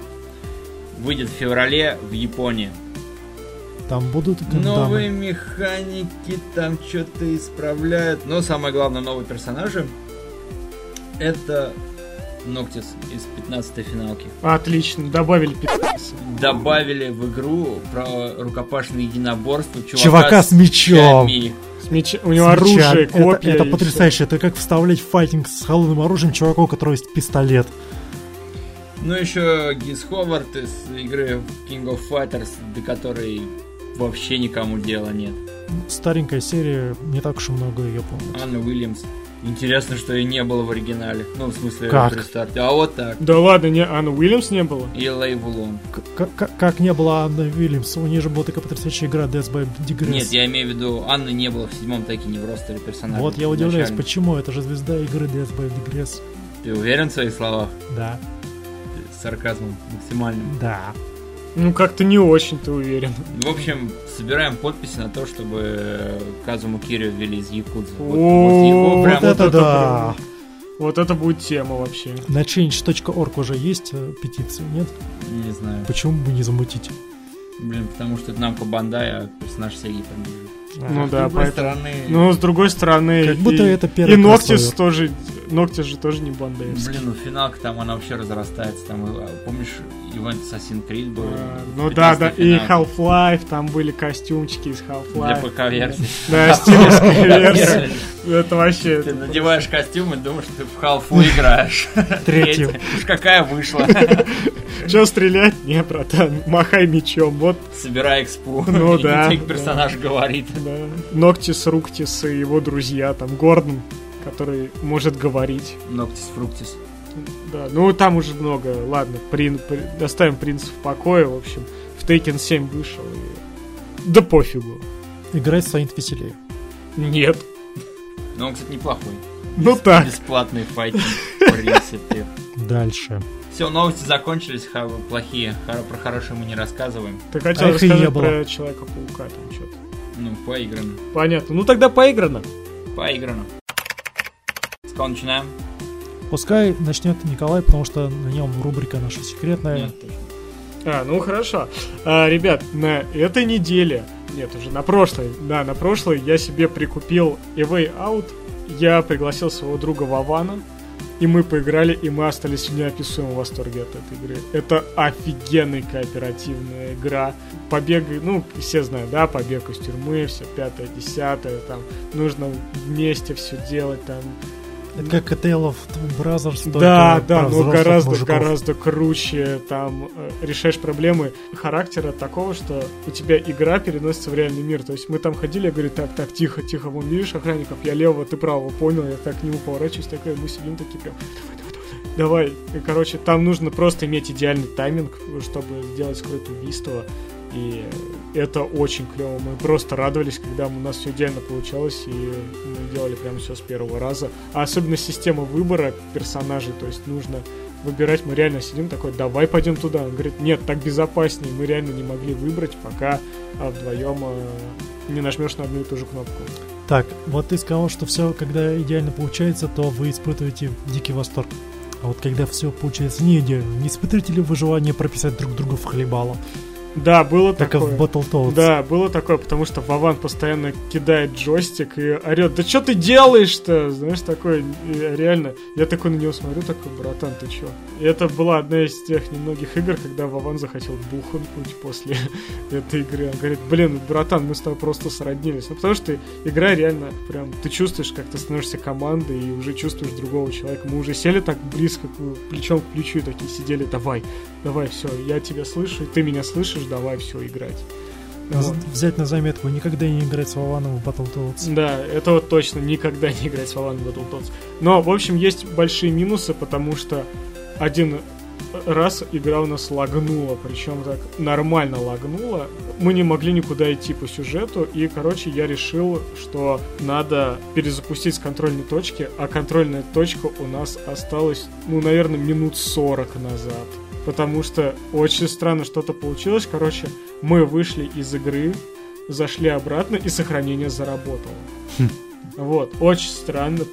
Выйдет в феврале в Японии. Там будут Новые гандамы. механики там что-то исправляют. Но самое главное, новые персонажи. Это Ноктис из 15 финалки. Отлично, добавили пи***цы. Добавили в игру про рукопашное единоборство чувака, Чувака с мечом. мечами. С меч- У него С оружие. Это- копья. Это, и потрясающе. Это как вставлять файтинг с холодным оружием чувака, у которого есть пистолет. Ну еще Гиз Ховард из игры King of Fighters, до которой вообще никому дела нет. Старенькая серия, не так уж и много ее помню. Анна Уильямс. Интересно, что ее не было в оригинале. Ну, в смысле, Как? в рестарте. А вот так. Да ладно, не, Анна Уильямс не было? И Лей Вулон. К- к- как не было Анны Уильямс, у нее же была такая потрясающая игра Death by Digress. Нет, я имею в виду, Анны не было в седьмом таки не в ростере персонажа. Вот я удивляюсь, почему это же звезда игры Death by Digress. Ты уверен в своих словах? Да, С сарказмом максимальным. да. Ну, как-то не очень ты уверен. В общем, собираем подписи на то, чтобы Казуму Кирю ввели из Якудзы. Вот, О, вот его Вот прям... это да! Вот это будет тема вообще. На change.org уже есть э, петиция, нет? Не знаю. Почему бы не замутить? Блин, потому что это Намко Бандай, а персонаж Сеги принадлежит. Ну С да, другой поэтому- стороны... Но с другой стороны... Как будто и, это первый И Ноктис тоже... Ноктис же тоже не бандеевский. Блин, ну финалка там, она вообще разрастается. Там, э, помнишь, ивент Assassin's Creed был? А, Ну да, 15-й да, и? Half-Life, там были костюмчики из Для Half-Life. ПК-версии. [laughs] Да, стилевская [laughs] версия. Это вообще... Ты надеваешь костюм и думаешь, ты в халфу играешь. [laughs] Третью. Уж какая вышла. Че стрелять? Не, братан, махай мечом. Вот, Собирай экспу. Ну да, персонаж говорит. да. Ноктис, Руктис и его друзья, там, Гордон, который может говорить. Ноктис фруктис. Да, ну там уже много. Ладно, прин, при- оставим принца в покое. В общем, в Taken 7 вышел. и- Да пофигу. Играть станет веселее. Нет. Но он, кстати, неплохой. Ну так. Бесплатный файтинг, [laughs] в принципе. Дальше. Все, новости закончились, ха- плохие. Хоро- Про хорошие мы не рассказываем. Ты хотел А рассказать было. про Человека-паука там что-то. Ну, поиграно. Понятно. Ну тогда поиграно. Поиграно. Кого начинаем? Пускай начнет Николай, потому что на нем рубрика наша секретная. Нет. А, ну хорошо. А, ребят, на этой неделе, нет, уже на прошлой, да, на прошлой я себе прикупил A Way Out. Я пригласил своего друга Вавана, и мы поиграли, и мы остались в неописуемом восторге от этой игры. Это офигенная кооперативная игра. Побег, ну, все знают, да, побег из тюрьмы, все пятое, десятое, там, нужно вместе все делать, там, Это как Tale of Brothers, только да, да, но гораздо, мужиков. гораздо круче. Там э, решаешь проблемы характера такого, что у тебя игра переносится в реальный мир. То есть мы там ходили, я говорю, так, так, тихо, тихо, вон видишь охранников, я левого, ты правого, понял, я так к нему поворачиваюсь, такой, мы сидим такие прям, давай, давай, давай, давай. И, короче, там нужно просто иметь идеальный тайминг, чтобы сделать скрытое убийство. И это очень клево. Мы просто радовались, когда у нас все идеально получалось, и мы делали прям все с первого раза. А особенно система выбора персонажей, то есть нужно выбирать, мы реально сидим такой, давай пойдем туда. Он говорит, нет, так безопаснее. Мы реально не могли выбрать, пока а, вдвоем а, не нажмешь на одну и ту же кнопку. Так, вот ты сказал, что все, когда идеально получается, то вы испытываете дикий восторг. А вот когда все получается не идеально, не испытываете ли вы желание прописать друг друга в хлебало? Да, было Как такое. в Battletoads. Да, было такое, потому что Вован постоянно кидает джойстик и орет, да что ты делаешь-то? Знаешь, такое, реально, я такой на него смотрю, такой, братан, ты чё? И это была одна из тех немногих игр, когда Вован захотел бухануть после [laughs] этой игры. Он говорит, блин, братан, мы с тобой просто сроднились. Ну, потому что игра реально, прям, ты чувствуешь, как ты становишься командой и уже чувствуешь другого человека. Мы уже сели так близко, плечом к плечу и такие сидели, давай, давай, все, я тебя слышу, ты меня слышишь, давай, все, играть. Вот. Взять на заметку, никогда не играть с Вованом в Battletoads. Да, это вот точно никогда не играть с Вован в Battletoads. Но, в общем, есть большие минусы, потому что один раз игра у нас лагнула, причем так нормально лагнула. Мы не могли никуда идти по сюжету, и, короче, я решил, что надо перезапустить с контрольной точки, а контрольная точка у нас осталась, ну, наверное, минут 40 назад. Потому что очень странно что-то получилось. Короче, мы вышли из игры, зашли обратно, и сохранение заработало. Вот, очень странно,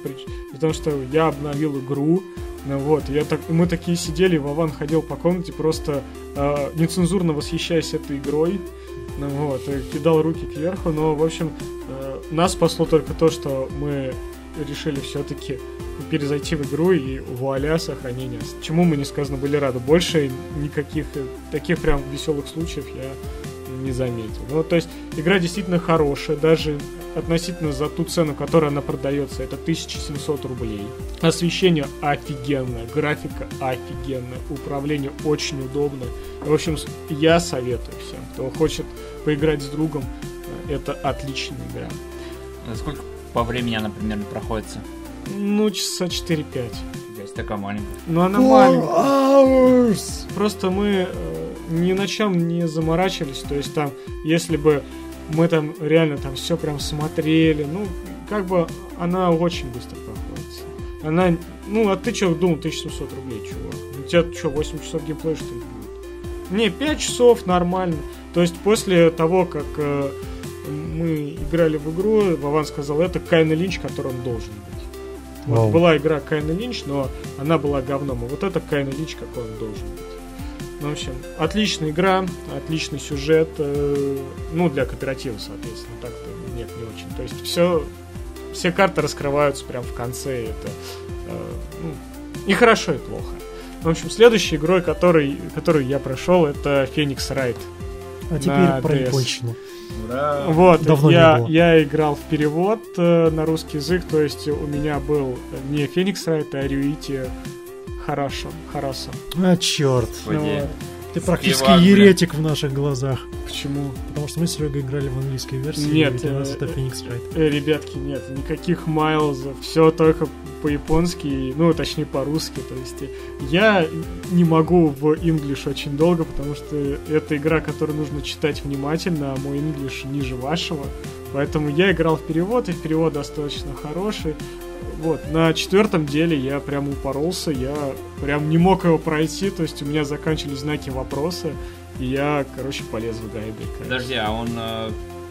потому что я обновил игру, ну вот, я так, мы такие сидели, Вован ходил по комнате, просто э, нецензурно восхищаясь этой игрой, ну вот, и кидал руки кверху, но, в общем, э, нас спасло только то, что мы решили все-таки перезайти в игру и вуаля, сохранение. Чему мы несказанно были рады. Больше никаких э, таких прям веселых случаев я не заметил. Ну, то есть, игра действительно хорошая, даже относительно за ту цену, которая она продается, это 1700 рублей. Освещение офигенное, графика офигенная, управление очень удобно. В общем, я советую всем, кто хочет поиграть с другом, э, это отличная игра. За Сколько по времени она примерно проходится? Ну, часа 4-5. Фига себе, такая маленькая. Но она маленькая. Просто мы э, ни на чем не заморачивались. То есть там, если бы мы там реально там все прям смотрели, ну, как бы она очень быстро проходит. Она, ну, а ты что думал, 1700 рублей, чувак? У тебя что, 8 часов геймплея, что ли, будет? Не, 5 часов нормально. То есть после того, как э, мы играли в игру, Вован сказал, это Кайна Линч, который он должен быть. Вот Вау. была игра Кайна Линч, но она была говном. А вот это Кайна Линч, какой он должен быть. Ну, в общем, отличная игра, отличный сюжет. э, ну, для кооператива, соответственно. Так-то нет, не очень. То есть все, все карты раскрываются прям в конце. и Это э, ну, и хорошо, и плохо. В общем, следующей игрой, который, которую я прошел, это Феникс Райт. А теперь про японщину. Ура! Вот, Давно не я, было. я играл в перевод э, на русский язык, то есть у меня был не Феникс Райт, а Рюити Харашо. Харасо. А, черт. Ну. Ты практически блин. еретик в наших глазах. Почему? Потому что мы с Серегой играли в английской версии, Нет, и для нас э, это Phoenix Wright. Э, ребятки, нет, никаких майлзов, все только по-японски, ну, точнее, по-русски, то есть я не могу в English очень долго, потому что это игра, которую нужно читать внимательно, а мой English ниже вашего, поэтому я играл в перевод, и перевод достаточно хороший, вот, на четвертом деле я прям упоролся, я прям не мог его пройти, то есть у меня заканчивались знаки вопроса, и я, короче, полез в гайды. короче. Подожди, а он э,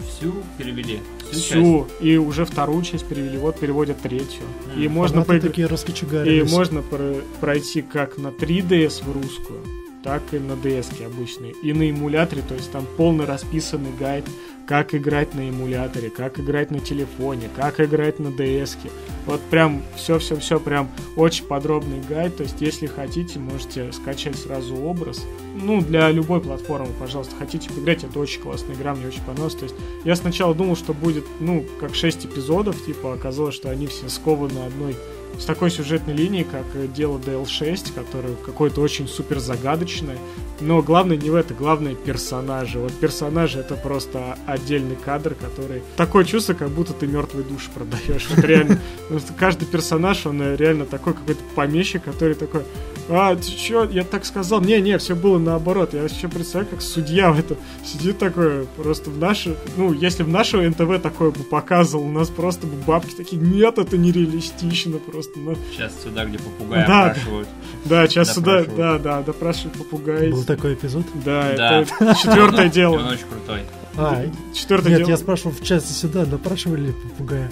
всю перевели? Всю, часть? Всю, и уже вторую часть перевели, вот переводят третью. И М, можно, поигр- такие и можно про- пройти как на 3DS в русскую, так и на DS обычные. И на эмуляторе, то есть там полный расписанный гайд, как играть на эмуляторе, как играть на телефоне, как играть на DS. -ке. Вот прям все-все-все прям очень подробный гайд. То есть, если хотите, можете скачать сразу образ. Ну, для любой платформы, пожалуйста, хотите поиграть, это очень классная игра, мне очень понравилась. То есть, я сначала думал, что будет, ну, как 6 эпизодов, типа, оказалось, что они все скованы одной с такой сюжетной линией, как э, дело DL6, которое какое-то очень супер загадочное. Но главное не в это, главное персонажи. Вот персонажи это просто отдельный кадр, который... Такое чувство, как будто ты мертвый душ продаешь. Вот реально. [laughs] Потому что каждый персонаж, он э, реально такой какой-то помещик, который такой... А, ты чё, я так сказал? Не-не, все было наоборот. Я еще представляю, как судья в этом сидит такой, просто в наше... Ну, если в наше НТВ такое бы показывал, у нас просто бы бабки такие, нет, это нереалистично просто. Ну, Сейчас сюда, где попугая Да, опрашивают. да, сейчас сюда, да, да, допрашивают попугай. Был такой эпизод? Да, Да. это [laughs] четвертое Он дело. очень крутой. А, Четвертое нет, дело. я спрашивал в части сюда, допрашивали ли попугая?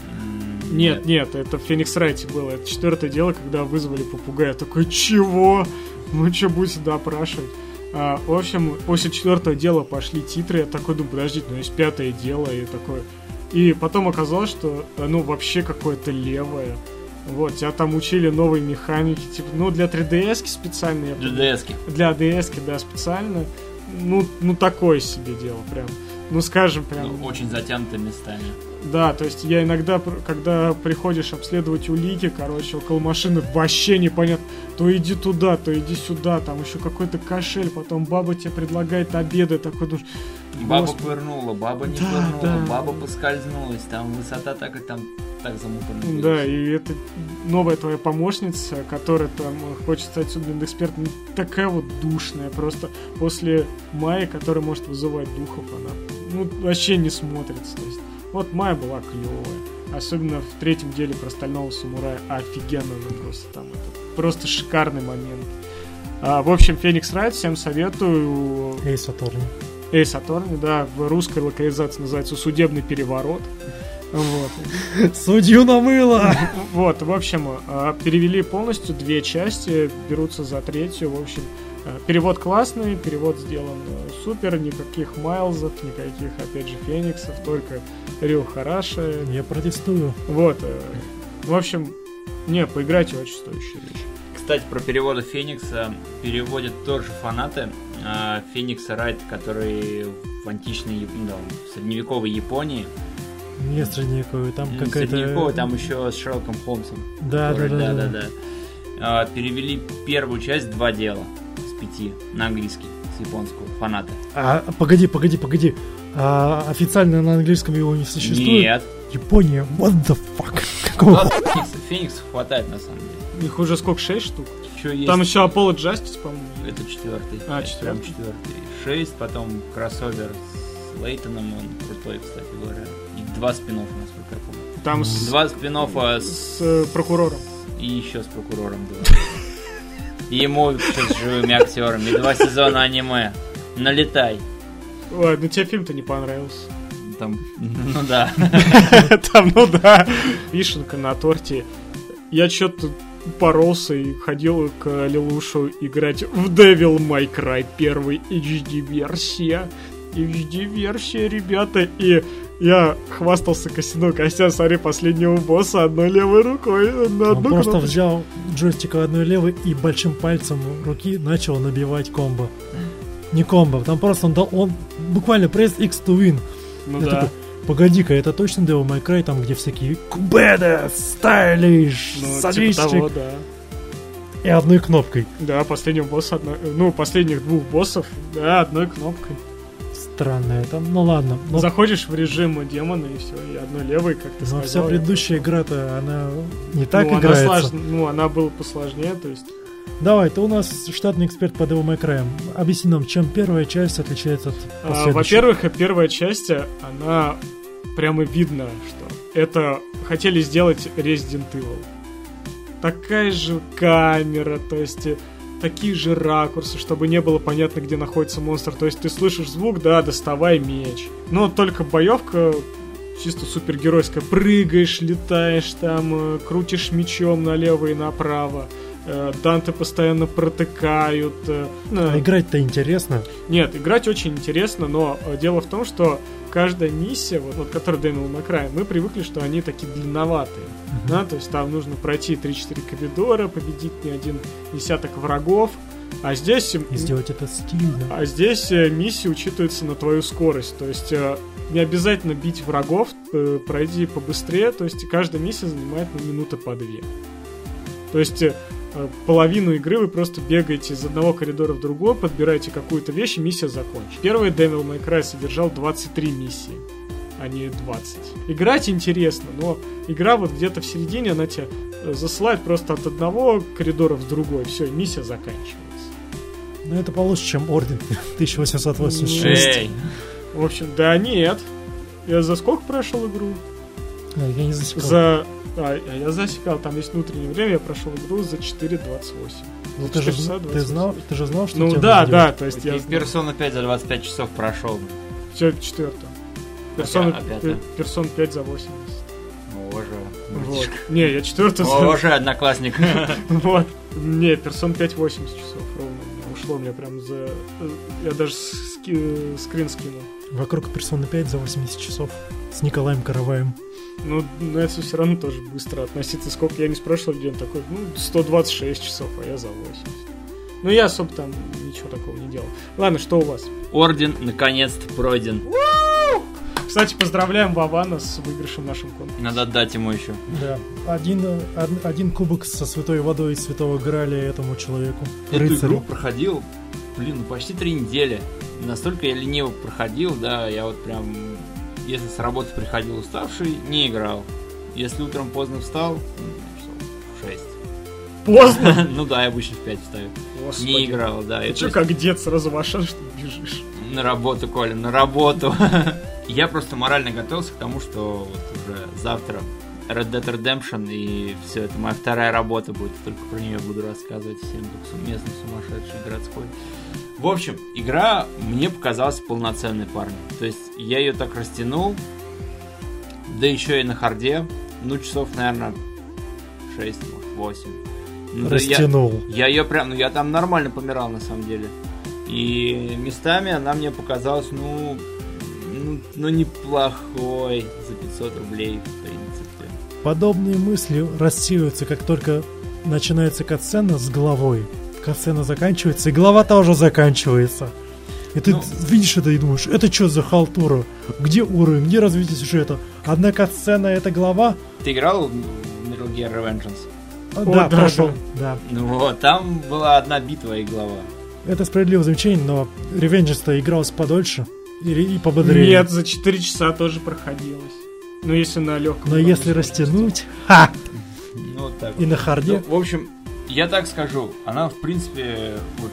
Нет, нет, это в Феникс Райте было. Это четвертое дело, когда вызвали попугая. Такой, чего? Ну что, будете допрашивать? А, в общем, после четвертого дела пошли титры, я такой думаю, подождите, ну есть пятое дело, и такое... И потом оказалось, что оно вообще какое-то левое. Вот, тебя там учили новые механики, типа, ну, для 3DS специально. я помню. GDS-ки. Для DS, да, специально. Ну, ну, такое себе дело прям. Ну, скажем, прям... Ну, очень затянуты местами. Да, то есть я иногда, когда приходишь обследовать улики, короче, около машины вообще непонятно, то иди туда, то иди сюда, там еще какой-то кошель, потом баба тебе предлагает обеды, такой думаешь, Баба «Господи». повернула, баба не Да, повернула, да. баба поскользнулась, там высота так и там так замуторно. Да, и это новая твоя помощница, которая там э, хочет стать судмедэкспертом, ну, такая вот душная, просто после Майи, которая может вызывать духов, она ну, вообще не смотрится. То есть, вот Майя была клевая. Особенно в третьем деле про стального самурая. Офигенно она просто там. Это просто шикарный момент. А, в общем, Феникс Райт всем советую. Эйс Аторни. Эйс Аторни, да, в русской локализации называется «Судебный переворот». Вот. [laughs] Судью намыло! [laughs] Вот, в общем, э, перевели полностью две части, берутся за третью. В общем, перевод классный, перевод сделан э, супер, никаких Майлзов, никаких, опять же, Фениксов, только Рю Хараша. Я протестую. Вот, э, в общем, не, поиграйте очень стоящая вещь. Кстати, про переводы Феникса переводят тоже фанаты. Феникса Райт, который в античной, Яп- ну, в средневековой Японии. Не средневековый, там какая-то... Средневековой, там еще с Шерлоком Холмсом. Да, да, Который- да, да. да. А, Перевели первую часть два дела пяти на английский, с японского, фанаты. А, погоди, погоди, погоди. А, официально на английском его не существует? Нет. Япония, what the fuck? Какого Феникса, Фениксов хватает на самом деле. Их уже сколько, шесть штук? Еще есть... Там еще Apollo Justice, по-моему. Это четвертый. А, Это прям четвертый. четвертый. Шесть, потом кроссовер с Лейтоном, он крутой, кстати говоря. И два спин насколько я помню. Там с, Два спин с... с э, прокурором. И еще с прокурором два. Ему еще с живыми актерами. И два сезона аниме. Налетай. Ой, ну тебе фильм-то не понравился. Там, ну да. [laughs] Там, ну да, вишенка на торте. Я что-то поролся и ходил к Лилушу играть в Devil May Cry 1 HD-версия. HD-версия, ребята, и я хвастался Косино, Костян, смотри, последнего босса одной левой рукой на Он одну просто кнопочку. взял джойстик одной левой и большим пальцем руки начал набивать комбо. Не комбо, там просто он дал, он буквально пресс X to win. Ну Я да. такой, Погоди-ка, это точно Devil May Cry, там где всякие беда, стайлиш, Ну, типа садистик, того, да. и одной кнопкой. Да, последнего босса, одной- ну, последних двух боссов, да, одной кнопкой. Странно это, ну ладно. Но, Заходишь в режим демона и все, и одной левой, как ты но сказал. Ну, вся предыдущая игра-то, она не так ну, играется. Она слаж- Ну, она была посложнее, то есть... Давай, ты у нас штатный эксперт по Devil May Cry. Объясни нам, чем первая часть отличается от а, последующей. во-первых, э, первая часть, она прямо видно, что это хотели сделать Resident Evil. Такая же камера, то есть такие же ракурсы, чтобы не было понятно, где находится монстр. То есть ты слышишь звук, да, доставай меч. Но только боевка чисто супергеройская. Прыгаешь, летаешь там, э, крутишь мечом налево и направо. Э, Данты постоянно протыкают. А играть-то интересно. нет, играть очень интересно, но дело в том, что каждая миссия, вот, вот которая Дэниел на крае, мы привыкли, что они такие длинноватые. Да, то есть там нужно пройти 3-4 коридора, победить не один десяток врагов. А здесь, И сделать это стильно. а здесь э, миссии учитываются на твою скорость. То есть э, не обязательно бить врагов, э, пройди побыстрее. То есть каждая миссия занимает ну, минуты по две. То есть половину игры вы просто бегаете из одного коридора в другой, подбираете какую-то вещь, и миссия закончена. Первый Devil May Cry содержал 23 миссии, а не 20. Играть интересно, но игра вот где-то в середине, она тебя э, засылает просто от одного коридора в другой. Все, миссия заканчивается. Ну это получше, чем Орден [laughs] 1886. Эй, В общем, да нет. Я за сколько прошел игру? Я не засекал. За... А, я засекал, там есть внутреннее время, я прошел игру за 4.28. Ну, ты, же, 4 часа ты 28. знал, ты же знал, что Ну да, да, то есть я я... персона 5 за 25 часов прошел. Все, четвертое. Персона, А персон 5 за 80. Ну, уже. Вот. Не, я четвертую О, за... уже одноклассник. [laughs] Вот. Не, персон 5 80 часов ровно ушло. я прям за... Я даже ски- скрин скинул. Вокруг персоны 5 за 80 часов с Николаем Караваем. Ну, на это все равно тоже быстро относиться. Сколько я не спрашивал, где он такой, ну, 126 часов, а я за 80. Ну, я особо там ничего такого не делал. Ладно, что у вас? Орден наконец-то пройден. Кстати, поздравляем Вавана с выигрышем в нашем конкурсе. Надо отдать ему еще. Да. Один, од- один кубок со святой водой из святого Граля этому человеку. Эту игру Рыцарю. проходил, блин, ну почти три недели. Настолько я лениво проходил, да, я вот прям, если с работы приходил уставший, не играл. Если утром поздно встал, в 6. Поздно! [laughs] Ну да, я обычно в 5 встаю. Господи. Не играл, да. Ты что, как дед сразу машин, что бежишь? На работу, Коля, на работу. [laughs] Я просто морально готовился к тому, что вот уже завтра Red Dead Redemption и все это моя вторая работа будет. Только про нее буду рассказывать всем, как местный сумасшедший городской. В общем, игра мне показалась полноценной, парни. То есть я ее так растянул, да еще и на харде, ну часов, наверное, 6, может, 8. Ну, да я- Растянул. я ее прям, ну я там нормально помирал на самом деле. И местами она мне показалась, ну, ну, ну неплохой за 500 рублей, в принципе. Подобные мысли рассеиваются, как только начинается катсцена с головой. Катсцена заканчивается, и голова тоже заканчивается. И ты Ну. видишь это и думаешь, это что за халтура? Где уровень, где развитие сюжета? Одна катсцена это глава? Ты играл в Metal Gear Revengeance? А, О, да, да, прошел. Да. Ну вот, там была одна битва и глава. Это справедливое замечание, но Revengeance-то игралось подольше и, и пободрее. Нет, за 4 часа тоже проходилось. Ну, если на легком. Но если растянуть, ха, Ну вот так и на харде, Ну, в общем, я так скажу, она, в принципе, вот,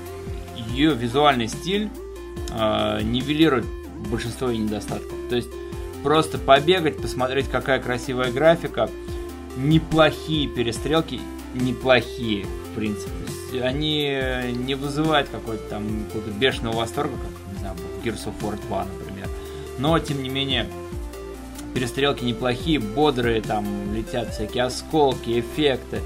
ее визуальный стиль э, нивелирует большинство ее недостатков. То есть просто побегать, посмотреть, какая красивая графика, неплохие перестрелки, неплохие, в принципе. Они не вызывают какой-то там какого-то бешеного восторга, как, не знаю, Gears of War 2, например. Но, тем не менее, перестрелки неплохие, бодрые, там летят всякие осколки, эффекты.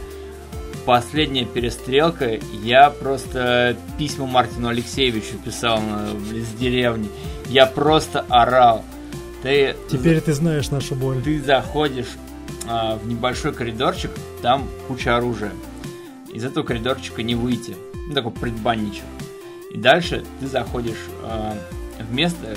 Последняя перестрелка, я просто письма Мартину Алексеевичу писал на- из деревни. Я просто орал. Ты теперь ты знаешь нашу боль. ты заходишь а, в небольшой коридорчик, там куча оружия. Из этого коридорчика не выйти. Ну, такой предбанничек. И дальше ты заходишь а, в место,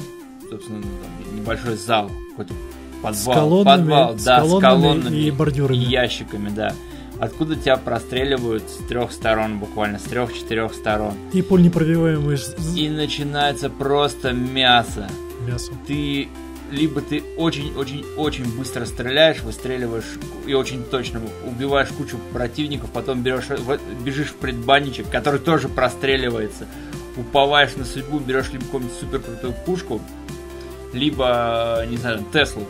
собственно, ну, там небольшой зал, какой-то подвал. С колоннами, подвал, с да, колоннами с колоннами и бордюрами. и ящиками, да. Откуда тебя простреливают с трех сторон, буквально, с трех-четырех сторон. И пуль непробиваемый И начинается просто мясо мясо. ты либо ты очень-очень-очень быстро стреляешь, выстреливаешь и очень точно убиваешь кучу противников, потом берешь, бежишь в предбанничек, который тоже простреливается, уповаешь на судьбу, берешь либо какую-нибудь супер крутую пушку, либо, не знаю, Теслу,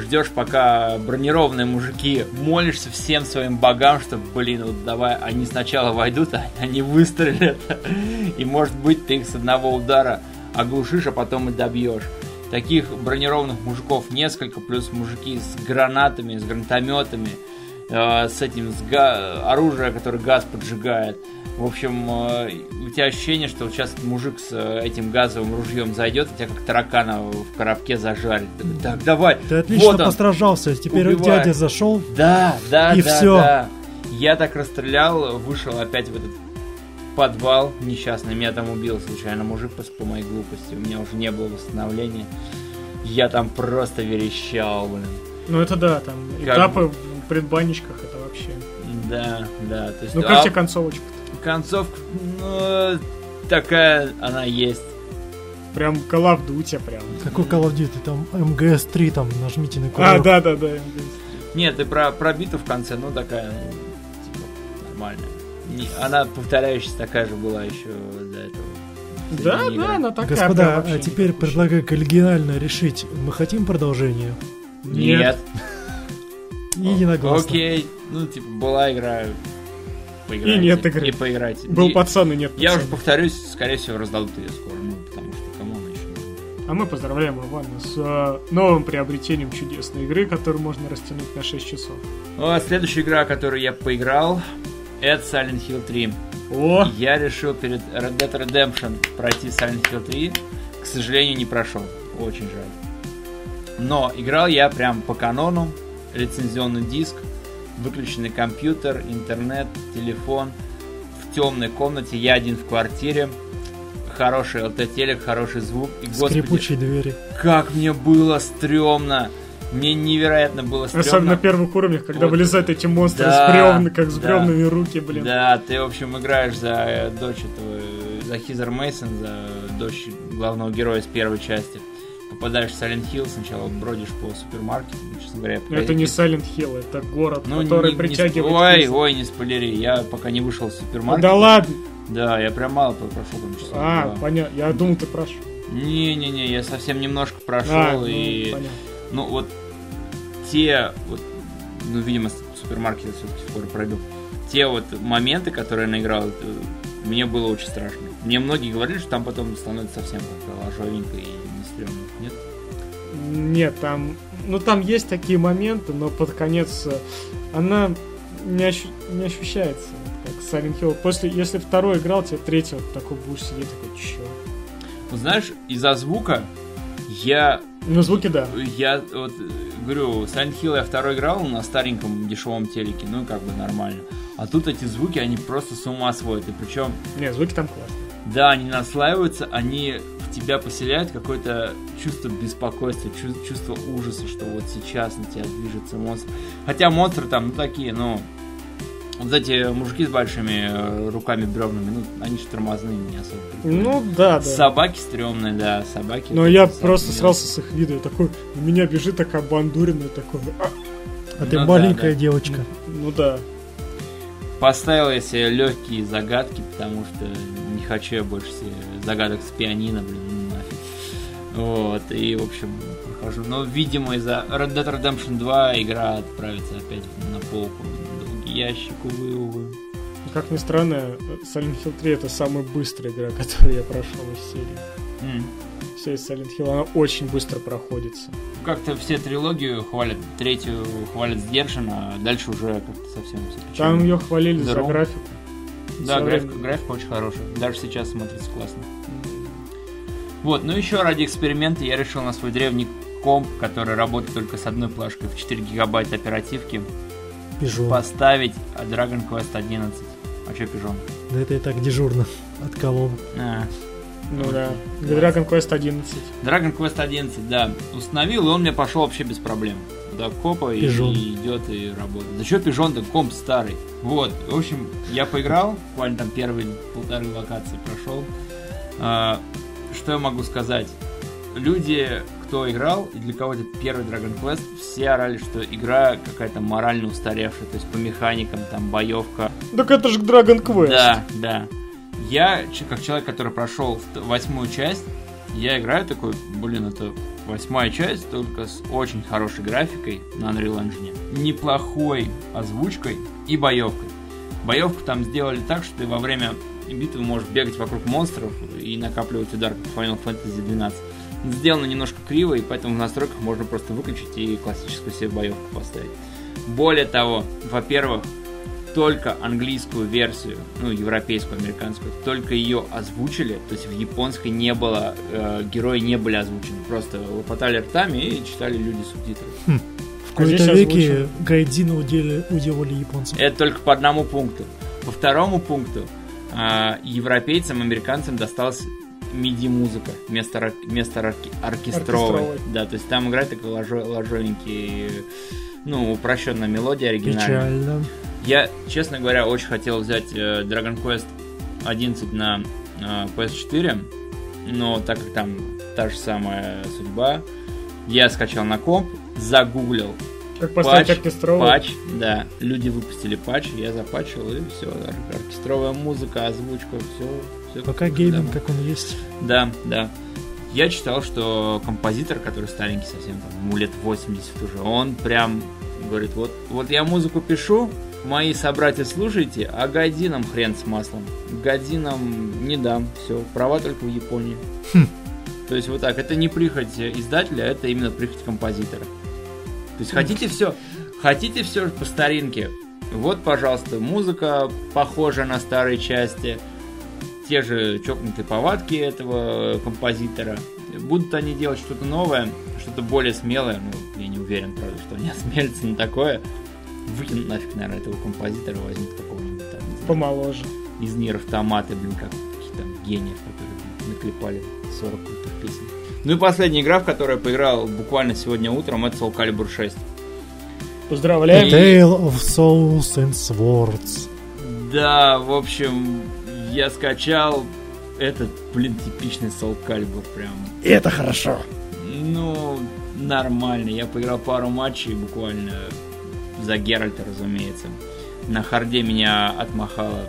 ждешь, пока бронированные мужики молишься всем своим богам, что, блин, вот давай, они сначала войдут, а [laughs] они выстрелят, и может быть ты их с одного удара оглушишь, а потом и добьешь. Таких бронированных мужиков несколько, плюс мужики с гранатами, с гранатометами, э, с этим с га- оружие, которое газ поджигает. В общем, э, у тебя ощущение, что вот сейчас мужик с э, этим газовым ружьем зайдет, и тебя как таракана в коробке зажарит. Так, давай. Ты отлично вот он. постраждался. Теперь Убивай. дядя зашел. Да, да, И да, всё. да. Я так расстрелял, вышел опять в этот подвал несчастный. Меня там убил случайно мужик по, по моей глупости. У меня уже не было восстановления. Я там просто верещал, блин. Ну, это да, там Как этапы в предбанничках, это вообще. Да, да. То есть, Ну, а как тебе концовочка концовка, ну, такая она есть. Прям Call of Duty прям. Какой Call of Duty? Там МГС-3, там нажмите на А, курок. да, да, да. Нет, ты про пробиту в конце, ну такая, ну, типа, нормальная. Не- она повторяющаяся такая же была еще до этого. Да, да, она такая. Господа, а теперь предлагаю коллегиально решить, мы хотим продолжение? Нет. Единогласно. Окей, ну типа была игра. Поиграйте. И нет игры. И поиграйте. Был И- пацан и нет Я пацана. уже повторюсь, скорее всего, раздадут ее скоро, ну, потому что кому она еще нужна. А мы поздравляем Ивана с э, новым приобретением чудесной игры, которую можно растянуть на 6 часов. Ну, а следующая игра, которую я поиграл, это Silent Hill 3. О, Я решил перед Red Dead Redemption пройти Silent Hill 3. К сожалению, не прошел. Очень жаль. Но играл я прям по канону. Лицензионный диск, выключенный компьютер, интернет, телефон. В темной комнате, я один в квартире. Хороший LT-телек, хороший звук. И, господи, Скрипучие двери. как мне было стрёмно. Мне невероятно было стрёмно. особенно на первых уровнях, когда Вот. вылезают эти монстры Да, с бревны, как с да. бревнами руки, блин. Да, ты, в общем, играешь за э, дочь этого, э, за Хизер Мейсон, за дочь главного героя с первой части. Попадаешь в Silent Hill, сначала бродишь по супермаркету, ну, честно говоря. Но это не Silent Hill, это город, ну, который не- не притягивает... сп- Ой, ой, не спойлери, я пока не вышел из супермаркета. Да ладно. Да, я прям мало про- прошел там часов А, два. понятно. Я думал, ты прошел. Не-не-не, я совсем немножко прошел, А, ну, и... понятно. Ну, вот те, вот, ну, видимо, супермаркет все-таки скоро пройду. Те вот моменты, которые я наиграл, это мне было очень страшно. Мне многие говорили, что там потом становится совсем как ложовенько и не стрёмно. Нет? Нет, там... Ну, там есть такие моменты, но под конец э, она не, ощу- не ощущается, как Silent Hill. После, если второй играл, тебе третий вот такой будешь сидеть, такой, чё? Ну, знаешь, из-за звука я, Ну, звуки, да. я вот э, говорю, Silent Hill я второй играл на стареньком дешевом телеке, ну, как бы нормально. А тут эти звуки, они просто с ума сводят. И причем Не, звуки там классные. Да, они наслаиваются, они тебя поселяют какое-то чувство беспокойства, чу- чувство ужаса, что вот сейчас на тебя движется монстр. Хотя монстры там, ну, такие, ну, вот эти мужики с большими э, руками бревнами, ну, они же тормозные, не особо. Ну, да, да. Собаки стрёмные, да, собаки. Но я просто срался с их вида. Я такой, на меня бежит такая бандурина, такой, а, А ты Ну да, маленькая да. девочка. ну да. Поставил я себе легкие загадки, потому что не хочу я больше себе загадок с пианино, блин, ну. Вот, и, в общем, прохожу. Но, видимо, из-за Red Dead Redemption 2 игра отправится опять на полку. Долгий ящик, увы, увы. Как ни странно, Silent Hill 3 это самая быстрая игра, [laughs] которую я прошел из серии. М. Вся из Silent Hill, она очень быстро проходится. Как-то все трилогию хвалят, третью хвалят сдержанно, а дальше уже как-то совсем все Там ее хвалили за Здорово. графику. Да, графика, графика очень хорошая. Даже сейчас смотрится классно. Вот, ну еще ради эксперимента я решил на свой древний комп, который работает только с одной плашкой в 4 гигабайта оперативки, Пижон. поставить Dragon Quest 11. А что пижон? Да это и так дежурно. [laughs] Отколол. А, Ну Окей. да. Dragon Quest 11. Dragon Quest 11, да. Установил, и он мне пошел вообще без проблем. Да, копа и, Пижон. и идет и работает. Да что пижон-то, комп старый. Вот, в общем, я поиграл, буквально там первые полторы локации прошел. Что я могу сказать? Люди, кто играл, и для кого это первый Dragon Quest, все орали, что игра какая-то морально устаревшая, то есть по механикам, там, боевка, Так это же Dragon Quest. да, да. Я, как человек, который прошел восьмую часть, я играю такой, блин, это восьмая часть, только с очень хорошей графикой на Unreal Engine, неплохой озвучкой и боевкой. Боевку там сделали так, что ты во время битвы можешь бегать вокруг монстров и накапливать удар, как в Final Fantasy 12. Сделано немножко криво, и поэтому в настройках можно просто выключить и классическую себе боевку поставить. Более того, во-первых, только английскую версию, ну, европейскую, американскую, только ее озвучили, то есть в японской не было, э, герои не были озвучены, просто лопотали ртами и читали люди субтитры. В А здесь кои-то веке озвучено. Гайдина удели- уделали японцам. Это только по одному пункту. По второму пункту а, европейцам, американцам досталась MIDI-музыка вместо, рок- вместо орки- оркестровой. Оркестровой. Да, то есть там играет такой ложо- ложовенький, ну, упрощенная мелодия оригинальная. Печально. Я, честно говоря, очень хотел взять э, Dragon Quest 11 на э, PS4, но так как там та же самая судьба, я скачал на комп, загуглил Как поставить патч, оркестровый. патч, да, люди выпустили патч, я запатчил и все, оркестровая музыка, озвучка, все, все. ПК-гейминг, как он есть. Да, да. Я читал, что композитор, который старенький совсем, там, ему лет 80 уже, он прям говорит, вот, вот я музыку пишу, мои собратья слушайте, а гайдзинам хрен с маслом. Годинам не дам, все, права только в Японии. Хм. То есть вот так, это не прихоть издателя, это именно прихоть композитора. То есть хотите все, хотите все по старинке, Вот, пожалуйста, музыка похожа на старые части, те же чокнутые повадки этого композитора. Будут они делать что-то новое, что-то более смелое, ну, я не уверен, правда, что они [laughs] осмелятся на такое. Выкинут нафиг, наверное, этого композитора, возьмут какого-нибудь там, Помоложе. из Нир Автоматы, блин, как каких-то там гениев, которые блин, наклепали 40 крутых песен. Ну и последняя игра, в которую я поиграл буквально сегодня утром, это Soul Calibur 6. Поздравляем. Tale of Souls and Swords. Да, в общем, я скачал этот, блин, типичный Soul Calibur прям. Это хорошо. Ну, нормально. Я поиграл пару матчей буквально за Геральта, разумеется. На харде меня отмахала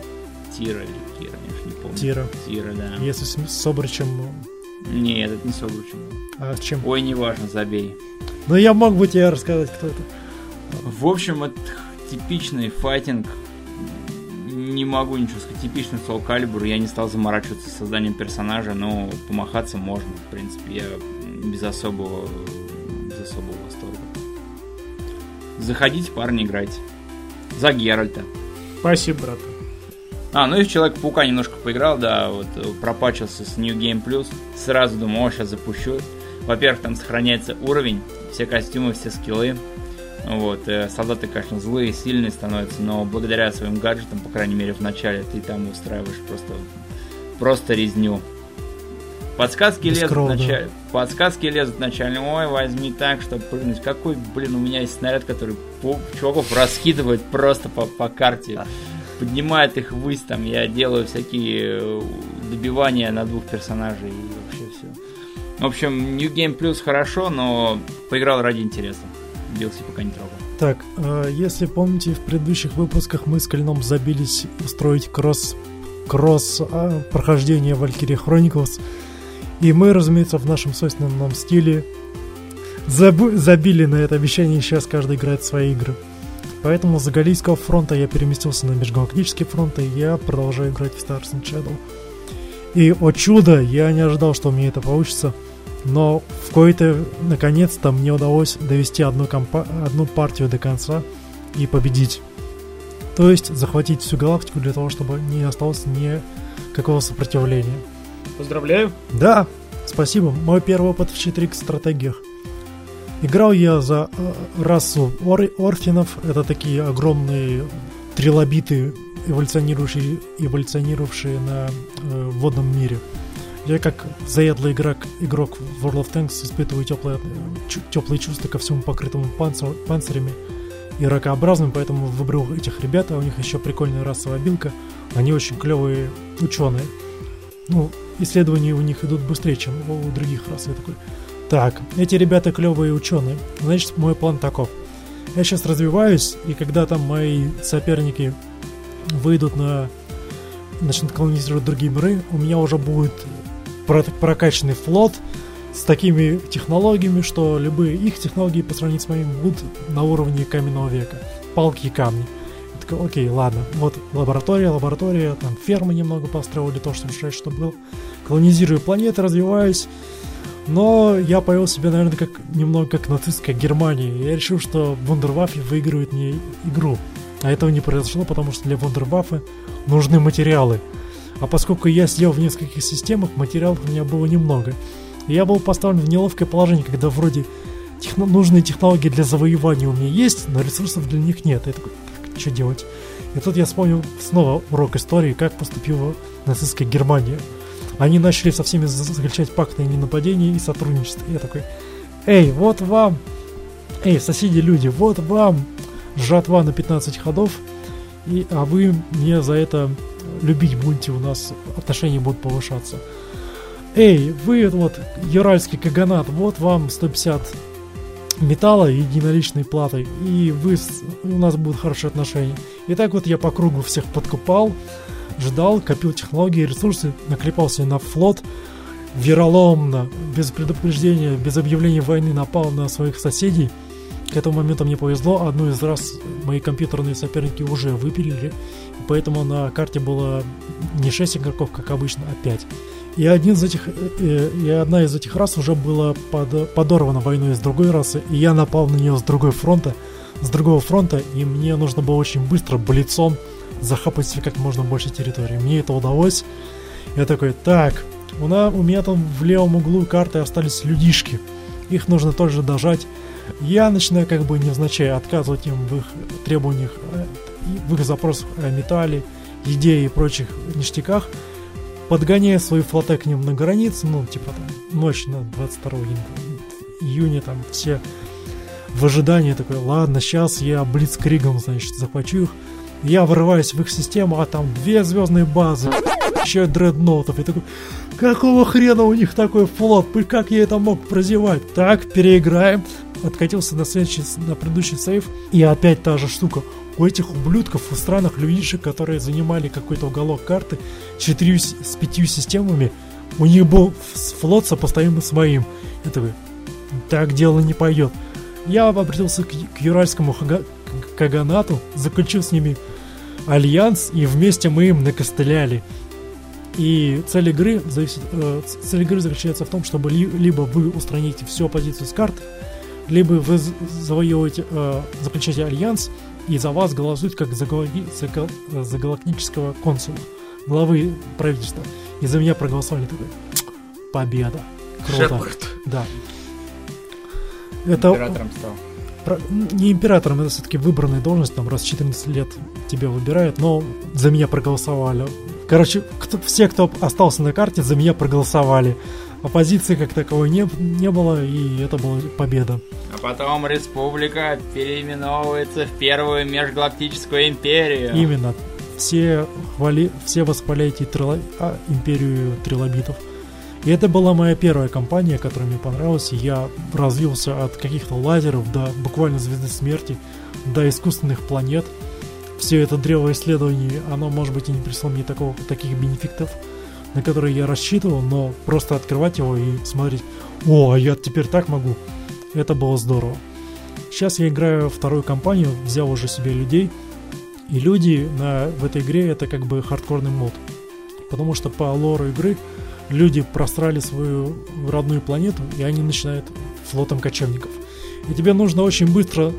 Тира или Кира, я уж не помню. Тира. Тира, да. Если с, с Собричем, Нет, это не Собручем. а с чем? Ой, неважно, забей. Ну я мог бы тебе рассказать, кто это. В общем, это типичный файтинг. Не могу ничего сказать. Типичный Soul Calibur. Я не стал заморачиваться с созданием персонажа, но помахаться можно. В принципе, я без особого, без особого восторга. Заходите, парни, играйте. За Геральта. Спасибо, брат. А, ну и в Человека-паука немножко поиграл, да, вот э, пропачился с New Game Plus. Сразу думал, о, сейчас запущу. Во-первых, там сохраняется уровень, все костюмы, все скиллы. Вот, э, солдаты, конечно, злые, сильные становятся, но благодаря своим гаджетам, по крайней мере, в начале, ты там устраиваешь просто, просто резню. Подсказки Без лезут крова, да. вначале. Подсказки лезут вначале. Ой, возьми так, чтобы прыгнуть. Какой, блин, у меня есть снаряд, который чуваков раскидывает просто по, по карте. Поднимает их ввысь, там я делаю всякие э, добивания на двух персонажей и вообще все. В общем, New Game Plus хорошо, но поиграл ради интереса. DLC пока не трогал. Так, э, если помните, в предыдущих выпусках мы с Калином забились устроить кросс, кросс а, прохождение Valkyrie Chronicles. И мы, разумеется, в нашем собственном стиле забу- забили на это обещание, и сейчас каждый играет в свои игры. Поэтому с Галийского фронта я переместился на Межгалактический фронт, и я продолжаю играть в Stars and Shadow. И, о чудо, я не ожидал, что у меня это получится, но в кои-то, наконец-то, мне удалось довести одну, компа- одну партию до конца и победить. То есть захватить всю галактику для того, чтобы не осталось никакого сопротивления. Поздравляю. Да, спасибо. Мой первый опыт в 4 стратегиях. Играл я за э, расу ор- орфинов. Это такие огромные трилобиты, эволюционирующие, эволюционировавшие на э, водном мире. Я как заядлый игрок, игрок в World of Tanks испытываю теплые, теплые чувства ко всему покрытому панцир- панцирями и ракообразным, поэтому выбрал этих ребят, а у них еще прикольная расовая билка. Они очень клевые ученые. Ну, исследования у них идут быстрее, чем у других рас. Я такой, так, эти ребята клевые ученые. Значит, мой план таков. Я сейчас развиваюсь, и когда там мои соперники выйдут на... начнут колонизировать другие миры, у меня уже будет про- прокачанный флот с такими технологиями, что любые их технологии по сравнению с моими будут на уровне каменного века. Палки и камни. Я такой, окей, ладно, вот лаборатория, лаборатория, там фермы немного построил для того, чтобы решать, что было. Колонизирую планеты, развиваюсь. Но я повел себя, наверное, как немного как нацистская Германия. Я решил, что Вундерваффе выигрывает мне игру. А этого не произошло, потому что для Вундерваффе нужны материалы. А поскольку я сидел в нескольких системах, материалов у меня было немного. И я был поставлен в неловкое положение, когда вроде техно- нужные технологии для завоевания у меня есть, но ресурсов для них нет. Я такой, так, что делать? И тут я вспомнил снова урок истории, как поступила нацистская Германия. Они начали со всеми за- заключать пакты о ненападении и сотрудничестве. Я такой, эй, вот вам, эй, соседи люди, вот вам жатва на 15 ходов, и, а вы мне за это любить будете, у нас отношения будут повышаться. Эй, вы вот, Юральский Каганат, вот вам 150 металла единоличной платой, и вы, у нас будут хорошие отношения. И так вот я по кругу всех подкупал, ждал, копил технологии, ресурсы, наклепал на флот, вероломно, без предупреждения, без объявления войны напал на своих соседей. К этому моменту мне повезло, одну из раз мои компьютерные соперники уже выпилили, поэтому на карте было не 6 игроков, как обычно, а 5. И один из этих, э, э, и одна из этих рас уже была под- подорвана войной с другой расы, и я напал на нее с другой фронта, с другого фронта, и мне нужно было очень быстро блицом захапать себе как можно больше территории. Мне это удалось. Я такой, так, у, на, у меня там в левом углу карты остались людишки. Их нужно тоже дожать. Я начинаю как бы невзначай отказывать им в их требованиях, в их запросах о металле, еде и прочих ништяках, подгоняя свои флоты к ним на границе, ну, типа там, ночь на 22 июня, там, все в ожидании такой, ладно, сейчас я блицкригом, значит, захвачу их. Я врываюсь в их систему, а там две звездные базы, еще и дредноутов. И такой, какого хрена у них такой флот? Как я это мог прозевать? Так, переиграем. Откатился на следующий, на предыдущий сейф. И опять та же штука. У этих ублюдков, у странных людишек, которые занимали какой-то уголок карты, четырью с пятью системами, у них был флот сопоставимый с моим. Я такой, так дело не пойдет. Я обратился к, к Юральскому хага, к Каганату, заключил с ними альянс, и вместе мы им накостыляли. И цель игры, зависит, э, цель игры заключается в том, чтобы ли, либо вы устраните всю оппозицию с карт, либо вы завоевываете, э, заключаете альянс, и за вас голосуют как за, за, за галактического консула, главы правительства. И за меня проголосовали такой, победа. Круто. Шепард. Да. Это... Императором стал. Не императором, это все-таки выбранная должность, там раз в 14 лет тебя выбирают, но за меня проголосовали. Короче, кто, все, кто остался на карте, за меня проголосовали. Оппозиции как таковой не, не было, и это была победа. А потом республика переименовывается в первую межгалактическую империю. Именно. Все, хвали, все восхваляете трило... а, империю трилобитов. И это была моя первая компания, которая мне понравилась, я развился от каких-то лазеров до буквально звезды смерти, до искусственных планет. Все это древо исследований, оно, может быть, и не принесло мне такого, таких бенефитов, на которые я рассчитывал, но просто открывать его и смотреть, о, а я теперь так могу, это было здорово. Сейчас я играю вторую кампанию, взял уже себе людей, и люди на, в этой игре это как бы хардкорный мод. Потому что по лору игры люди просрали свою родную планету, и они начинают флотом кочевников. И тебе нужно очень быстро...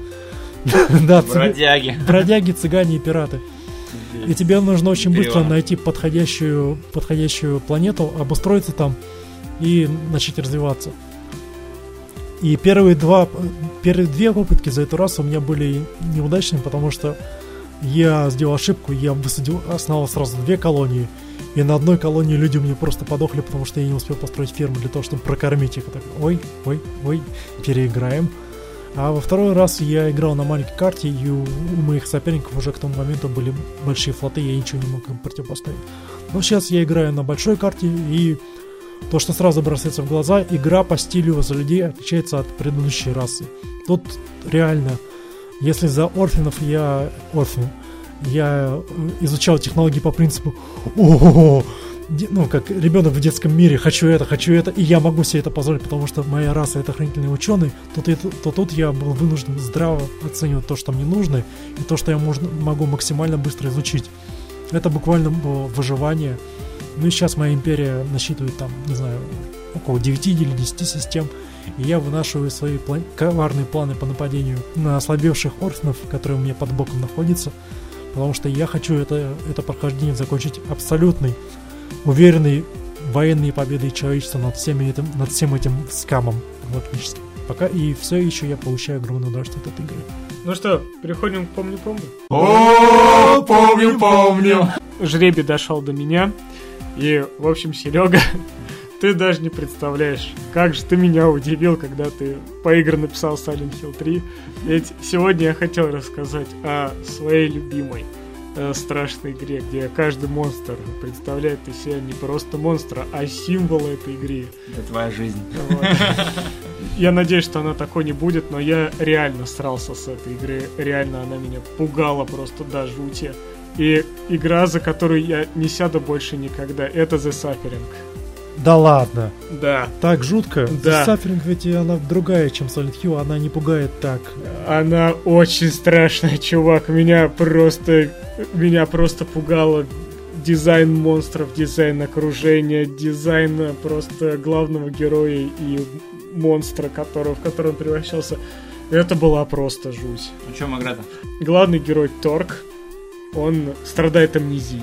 [laughs] да, бродяги. Бродяги, цыгане и пираты. И тебе нужно очень быстро найти подходящую, подходящую планету, обустроиться там и начать развиваться. И первые два, первые две попытки за эту раз у меня были неудачными, потому что я сделал ошибку, я высадил, основал сразу две колонии, и на одной колонии люди мне просто подохли, потому что я не успел построить ферму для того, чтобы прокормить их. так, ой, ой, ой, переиграем. А во второй раз я играл на маленькой карте, и у, у моих соперников уже к тому моменту были большие флоты, я ничего не мог им противопоставить. Но сейчас я играю на большой карте, и то, что сразу бросается в глаза, игра по стилю за людей отличается от предыдущей расы. Тут реально, если за орфинов я орфин, я изучал технологии по принципу о ну, как ребенок в детском мире, хочу это, хочу это, и я могу себе это позволить, потому что моя раса это хранительные ученые, то, то, то тут я был вынужден здраво оценивать то, что мне нужно, и то, что я можно, могу максимально быстро изучить. Это буквально было выживание. Ну и сейчас моя империя насчитывает там, не знаю, около 9 или 10 систем, и я вынашиваю свои план- коварные планы по нападению на ослабевших орфинов, которые у меня под боком находятся, потому что я хочу это, это прохождение закончить абсолютной, уверенной военной победой человечества над, всеми этим, над всем этим скамом фактически. Пока и все еще я получаю огромное удовольствие от этой игры. Ну что, переходим к помню-помню. О, помню-помню. Жребий дошел до меня. И, в общем, Серега, ты даже не представляешь, как же ты меня удивил, когда ты по игре написал Silent Hill 3. Ведь сегодня я хотел рассказать о своей любимой э, страшной игре, где каждый монстр представляет из себя не просто монстра, а символ этой игры. Это твоя жизнь. Вот. Я надеюсь, что она такой не будет, но я реально срался с этой игры. Реально она меня пугала просто до жути. И игра, за которую я не сяду больше никогда, это The Suffering. Да ладно. Да. Так жутко. Да. Сафферинг ведь она другая, чем Silent Hill, она не пугает так. Она очень страшная, чувак. Меня просто... Меня просто пугало дизайн монстров, дизайн окружения, дизайн просто главного героя и монстра, которого, в которого он превращался. Это была просто жуть. О чем игра-то? Главный герой Торг, он страдает амнезией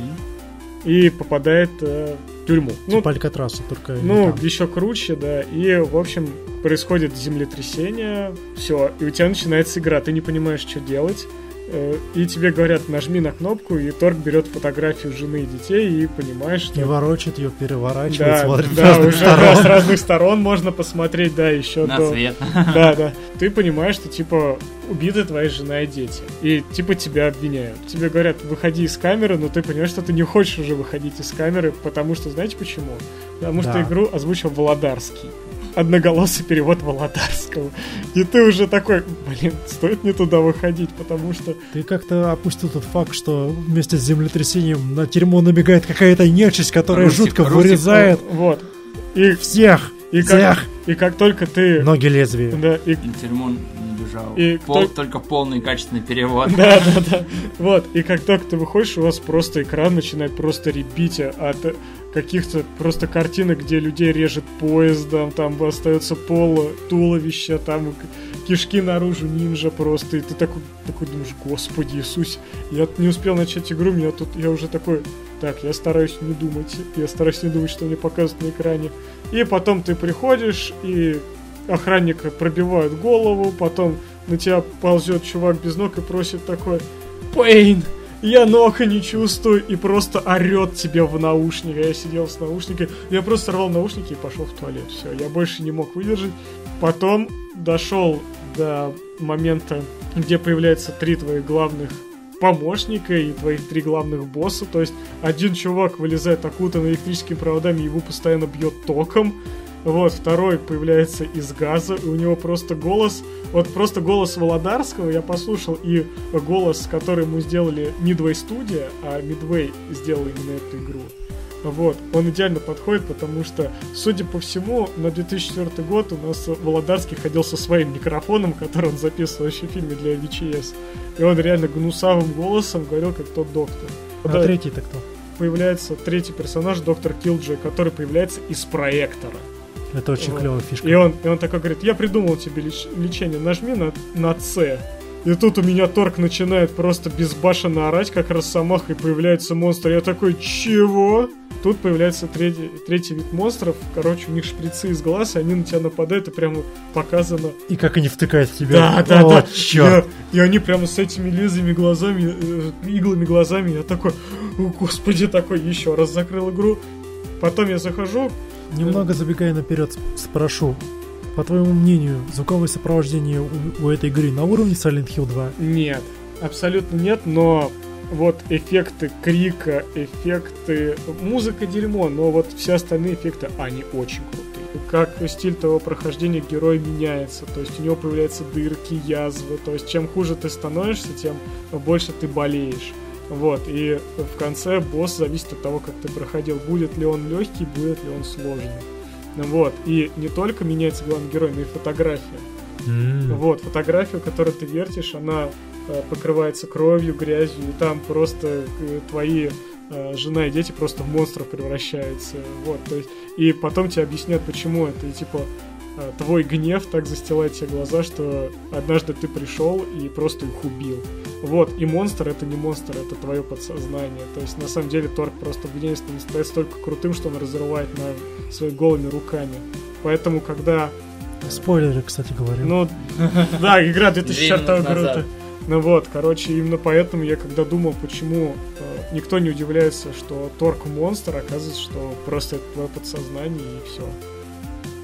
и попадает э, в тюрьму. Ну, Типа Алькатраса, только ну, там. еще круче, да. И, в общем, происходит землетрясение, все, и у тебя начинается игра, ты не понимаешь, что делать. Э, И тебе говорят, нажми на кнопку, и Торг берет фотографию жены и детей, и понимаешь, что... И ворочит ее, переворачивает, Да, смотрит с да, [laughs] разных уже сторон. да, с разных сторон можно посмотреть, да, еще На до... свет. [laughs] Да, да. Ты понимаешь, что, типа, убиты твоя жена и дети. И, типа, тебя обвиняют. Тебе говорят, выходи из камеры, но ты понимаешь, что ты не хочешь уже выходить из камеры, потому что, знаете почему? Потому что Да. игру озвучил Володарский. Одноголосый перевод Володарского. И ты уже такой, блин, стоит не туда выходить, потому что... Ты как-то опустил тот факт, что вместе с землетрясением на тюрьму набегает какая-то нечисть, которая Русик, жутко Русик, вырезает Вот. И, всех, и, как, всех и как только ты... ноги лезвия. Да, и не бежал. И Пол- кто- Только полный качественный перевод. Да, да, да. Вот. И как только ты выходишь, у вас просто экран начинает просто ребить от каких-то просто картинок, где людей режет поездом, там остается пол туловища, там кишки наружу нинджа просто. И ты такой, такой думаешь, господи Иисус, я не успел начать игру, меня тут, я уже такой, так, я стараюсь не думать, я стараюсь не думать, что мне показывают на экране. И потом ты приходишь, и охранника пробивают голову, потом на тебя ползет чувак без ног и просит такой Пейн, я ног не чувствую, и просто орет тебе в наушник. Я сидел с наушниками, я просто сорвал наушники и пошел в туалет. Все, я больше не мог выдержать. Потом дошел до момента, где появляются три твоих главных помощника и твоих три главных босса. То есть один чувак вылезает окутан электрическими проводами, его постоянно бьет током. Вот, второй появляется из газа, и у него просто голос, вот просто голос Володарского я послушал, и голос, который ему сделали Midway Studio, а Midway сделал именно эту игру. Вот, он идеально подходит, потому что, судя по всему, на 2004 год у нас Володарский ходил со своим микрофоном, который он записывал еще в фильме для VHS. И он реально гнусавым голосом говорил, как тот доктор. А Да, третий-то кто? появляется третий персонаж, доктор Килджи, который появляется из проектора. Это очень Вот. клевая фишка. И он, и он такой говорит, я придумал тебе леч- лечение, нажми на, на С. И тут у меня торг начинает просто безбашенно орать, как росомаха, и появляется монстр. Я такой, чего? Тут появляется третий, третий вид монстров. Короче, у них шприцы из глаз, и они на тебя нападают, и прямо показано. И как они втыкают в тебя. Да, да, О, да. чёрт. Я- и они прямо с этими лезвиями глазами, э, иглами глазами, я такой, о господи, такой, еще раз закрыл игру. Потом я захожу, Немного забегая наперед, спрошу. По твоему мнению, звуковое сопровождение у, у этой игры на уровне Silent Hill 2? Нет, абсолютно нет, но вот эффекты крика, эффекты... Музыка дерьмо, но вот все остальные эффекты, они очень крутые. Как стиль того прохождения герой меняется, то есть у него появляются дырки, язвы, то есть чем хуже ты становишься, тем больше ты болеешь. Вот, и в конце босс зависит от того, как ты проходил, будет ли он легкий, будет ли он сложный. Ну Вот, и не только меняется главный герой, но и фотография. М. Вот, фотографию, которую ты вертишь, она э, покрывается кровью, грязью, и там просто э, твои э, жена и дети просто в монстров превращаются. Вот, то есть, и потом тебе объяснят, почему это, и типа твой гнев так застилает тебе глаза, что однажды ты пришел и просто их убил. Вот, и монстр это не монстр, это твое подсознание. То есть, на самом деле, Торг просто в гневе становится столько крутым, что он разрывает на своими голыми руками. Поэтому, когда Спойлеры, кстати говоря. ну, да, игра 2004 Две минуты года. Ну вот, короче, именно поэтому я когда думал, почему э, никто не удивляется, что Торг монстр, оказывается, что просто это твое подсознание и все.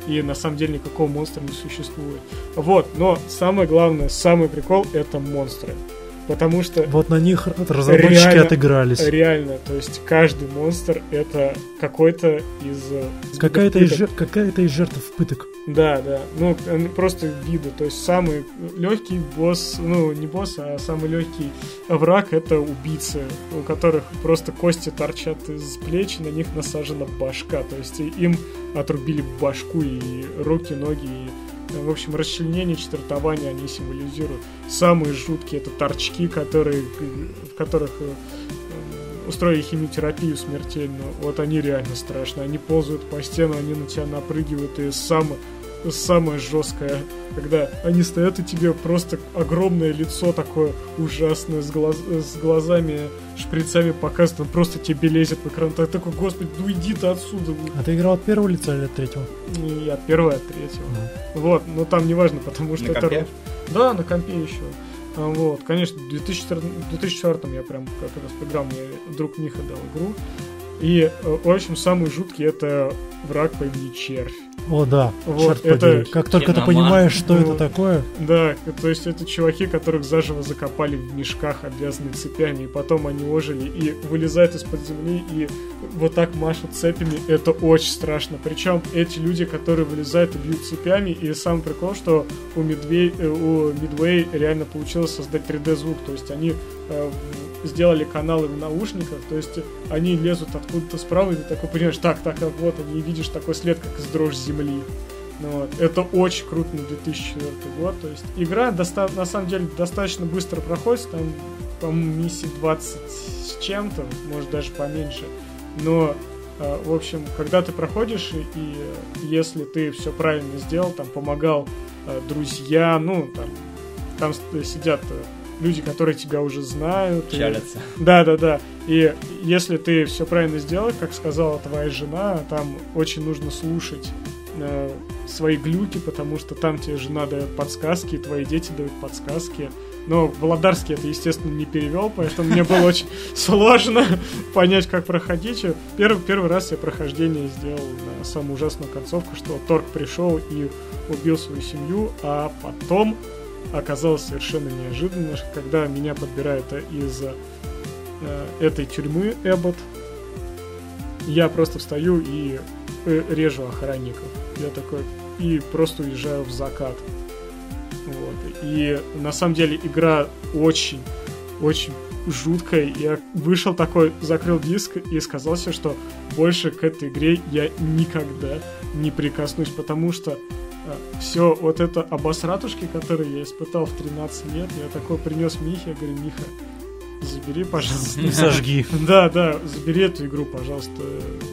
И на самом деле никакого монстра не существует. Вот, но самое главное, самый прикол это монстры. Потому что Вот на них разработчики Реально. отыгрались. реально, то есть каждый монстр это какой-то из... э, из Какая-то из, пыток. жер- какая-то из жертв пыток. Да, да. Ну, просто виды. То есть самый легкий босс, ну, не босс, а самый легкий враг это убийцы, у которых просто кости торчат из плеч, на них насажена башка. То есть им отрубили башку и руки, ноги, и в общем, расчленение, четвертование они символизируют. Самые жуткие это торчки, которые, в которых э, э, устроили химиотерапию смертельную. Вот они реально страшные. Они ползают по стенам, они на тебя напрыгивают. И сам самое жесткое, когда они стоят и тебе просто огромное лицо такое ужасное с, глаз, с глазами, шприцами показывает, он просто тебе лезет в экран. Так такой, господи, ну иди ты отсюда. А ты играл от первого лица или от третьего? И от первого, от третьего. Вот, но там неважно, потому что На это... компе? Да, на компе еще. А, Вот, конечно, в 2004, 2004 я прям как раз поиграл, мне друг Миха дал игру. И, э, в общем, самый жуткий это враг по имени Червь. О, да, Вот, черт это- подери. Как только ты Киноман. понимаешь, что это Вот. такое, Да, то есть это чуваки, которых заживо закопали в мешках, обвязанные цепями, и потом они ожили и вылезают из-под земли и вот так машут цепями. Это очень страшно. Причем эти люди, которые вылезают и бьют цепями, и сам прикол, что у, Медвей, э, у Midway реально получилось создать 3D-звук, то есть они сделали каналы в наушниках, то есть они лезут откуда-то справа, и ты такой понимаешь, так, так, так, вот они, видишь такой след, как из дрожь земли. Ну вот. Это очень круто на 2004 год. То есть игра доста- на самом деле достаточно быстро проходит. Там, по-моему, миссий 20 с чем-то, может даже поменьше. Но, э, в общем, когда ты проходишь, и, э, если ты все правильно сделал, там помогал э, друзья, ну, там, там сидят э, люди, которые тебя уже знают. и- Чалятся. да, да, да. И если ты все правильно сделал, как сказала твоя жена, там очень нужно слушать э, свои глюки, потому что там тебе жена дает подсказки, и твои дети дают подсказки. Но Володарский это, естественно, не перевел, поэтому мне было очень [laughs] сложно понять, как проходить. Первый, первый раз я прохождение сделал на самую ужасную концовку, что Торг пришел и убил свою семью, а потом оказалось совершенно неожиданно, когда меня подбирают из э, этой тюрьмы Эббот, я просто встаю и э, режу охранников. Я такой и просто уезжаю в закат. Вот. И на самом деле игра очень, очень жуткая. Я вышел такой, закрыл диск и сказал себе, что больше к этой игре я никогда не прикоснусь, потому что все вот это обосратушки, которые я испытал в 13 лет, я такой принес Михе, я говорю, Миха, забери, пожалуйста. [laughs] не сожги. Да, да, забери эту игру, пожалуйста.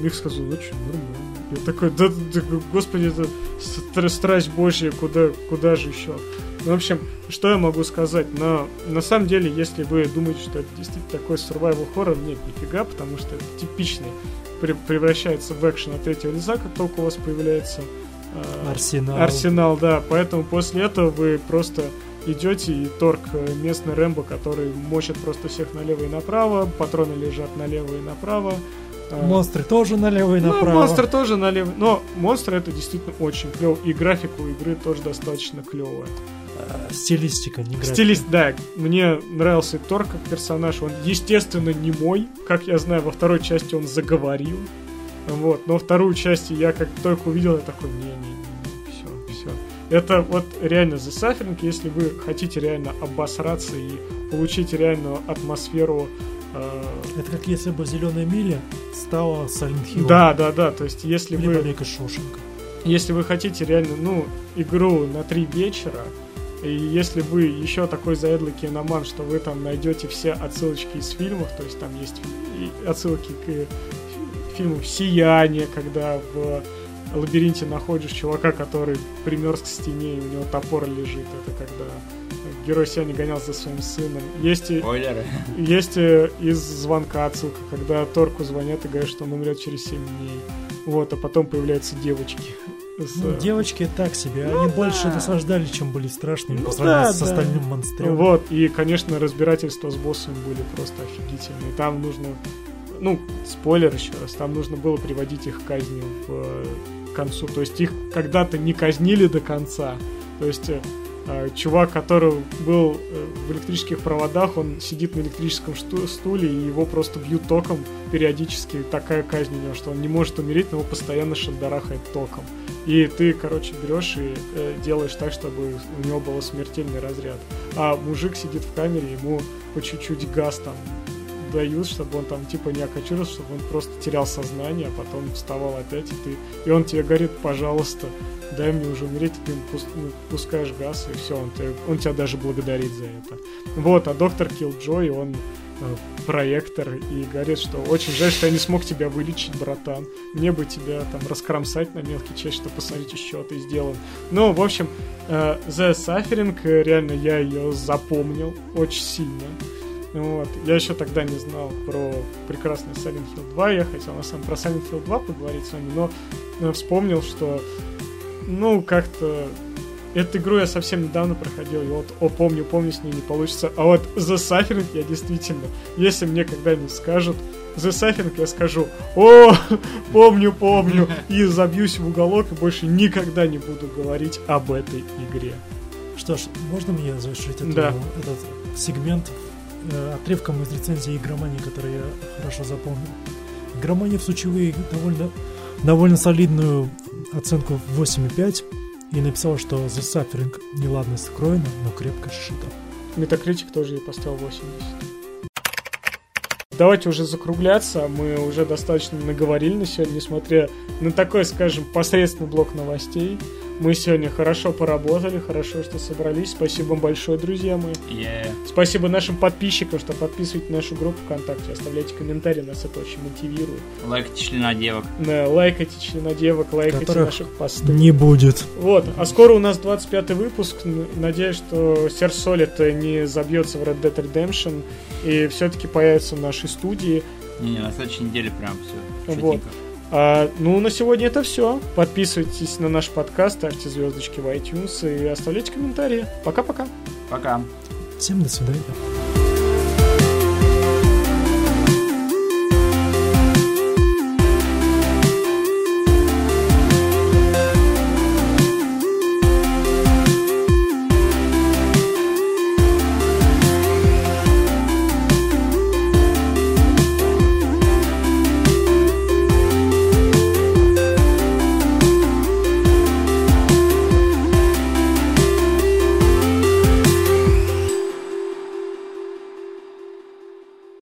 Мих сказал, ну что, нормально. Я такой, да, да, господи, это стра- страсть божья, куда, куда же еще? Ну, в общем, что я могу сказать? Но на самом деле, если вы думаете, что это действительно такой survival horror, нет, нифига, потому что это типичный пре- превращается в экшен от третьего лица, как только у вас появляется Арсенал. Арсенал, да. Поэтому после этого вы просто идете и торг э, местный Рэмбо, который мочит просто всех налево и направо, патроны лежат налево и направо. А, Монстры тоже налево и ну, направо. монстр тоже налево. Но монстры это действительно очень клево. И графика у игры тоже достаточно клевая. Стилистика, не графика. Стилист, да, мне нравился Тор как персонаж. Он, естественно, не мой. Как я знаю, во второй части он заговорил. Вот, но вторую часть я как только увидел, я такой, не-не-не, все, все. Это вот реально The Suffering, если вы хотите реально обосраться и получить реальную атмосферу э, Это как если бы Зеленая миля стала Silent Hill. да, да, да, то есть если Или вы Побег из Шоушенка. если вы хотите реально, ну, игру на три вечера, и если вы еще такой заедлый киноман, что вы там найдете все отсылочки из фильмов, то есть там есть отсылки к фильму «Сияние», когда в лабиринте находишь чувака, который примерз к стене, и у него топор лежит. Это когда герой Сияния гонялся за своим сыном. Есть и Спойлеры. есть э, из звонка отсылка, когда Торку звонят и говорят, что он умрет через 7 дней. Вот, а потом появляются девочки. Ну, девочки так себе. Ну Они да. больше наслаждали, чем были страшными Ну по сравнению да, с да. остальным монстром. Вот, и, конечно, разбирательства с боссами были просто офигительные. Там нужно, ну, спойлер еще раз, там нужно было приводить их к казни в э, концу. То есть их когда-то не казнили до конца. То есть э, э, чувак, который был в электрических проводах, он сидит на электрическом стуле, и его просто бьют током периодически. Такая казнь у него, что он не может умереть, но его постоянно шандарахает током. И ты, короче, берешь и э, делаешь так, чтобы у него был смертельный разряд. А мужик сидит в камере, ему по чуть-чуть газ там дают, чтобы он там типа не окочурился, чтобы он просто терял сознание, а потом вставал опять, и ты... И он тебе говорит, пожалуйста, дай мне уже умереть, и ты ему ну, пускаешь газ, и все, он, он тебя даже благодарит за это. Вот, а доктор Киллджой, он э, проектор и говорит, что очень жаль, что я не смог тебя вылечить, братан. Мне бы тебя там раскромсать на мелкие части, чтобы посмотреть, что ты сделал. Ну, в общем, э, The Suffering, э, реально я ее запомнил очень сильно. Вот. Я еще тогда не знал про прекрасный Silent Hill 2. Я хотел на самом про Silent Hill 2 поговорить с вами, но э, вспомнил, что ну, как-то Эту игру я совсем недавно проходил, и вот, о, помню, помню, с ней не получится. А вот The Suffering я действительно, если мне когда-нибудь скажут The Suffering, я скажу, о, [laughs] помню, помню, [laughs] и забьюсь в уголок, и больше никогда не буду говорить об этой игре. Что ж, можно мне завершить эту, Да. этот сегмент э, отрывком из рецензии игромании, который я хорошо запомнил. Игромания всучила ей довольно, довольно солидную оценку в 8,5 и написала, что The Suffering неладно скроена, но крепко сшита. Метакритик тоже ей поставил 80. Давайте уже закругляться. Мы уже достаточно наговорили на сегодня, несмотря на такой, скажем, посредственный блок новостей. Мы сегодня хорошо поработали, хорошо, что собрались. Спасибо вам большое, друзья мои. Е. Спасибо нашим подписчикам, что подписываете нашу группу ВКонтакте, оставляйте комментарии, нас это очень мотивирует. Лайкайте членодевок. Да, лайкайте членодевок, лайкайте Которых наших постов. Не будет. Вот, а скоро у нас 25 выпуск. Надеюсь, что Сер Солид не забьется в Red Dead Redemption и все-таки появится в нашей студии. Не-не, на следующей неделе прям все. Вот. А, ну, на сегодня это все. Подписывайтесь на наш подкаст, ставьте звездочки в iTunes и оставляйте комментарии. Пока-пока. Пока. Всем до свидания.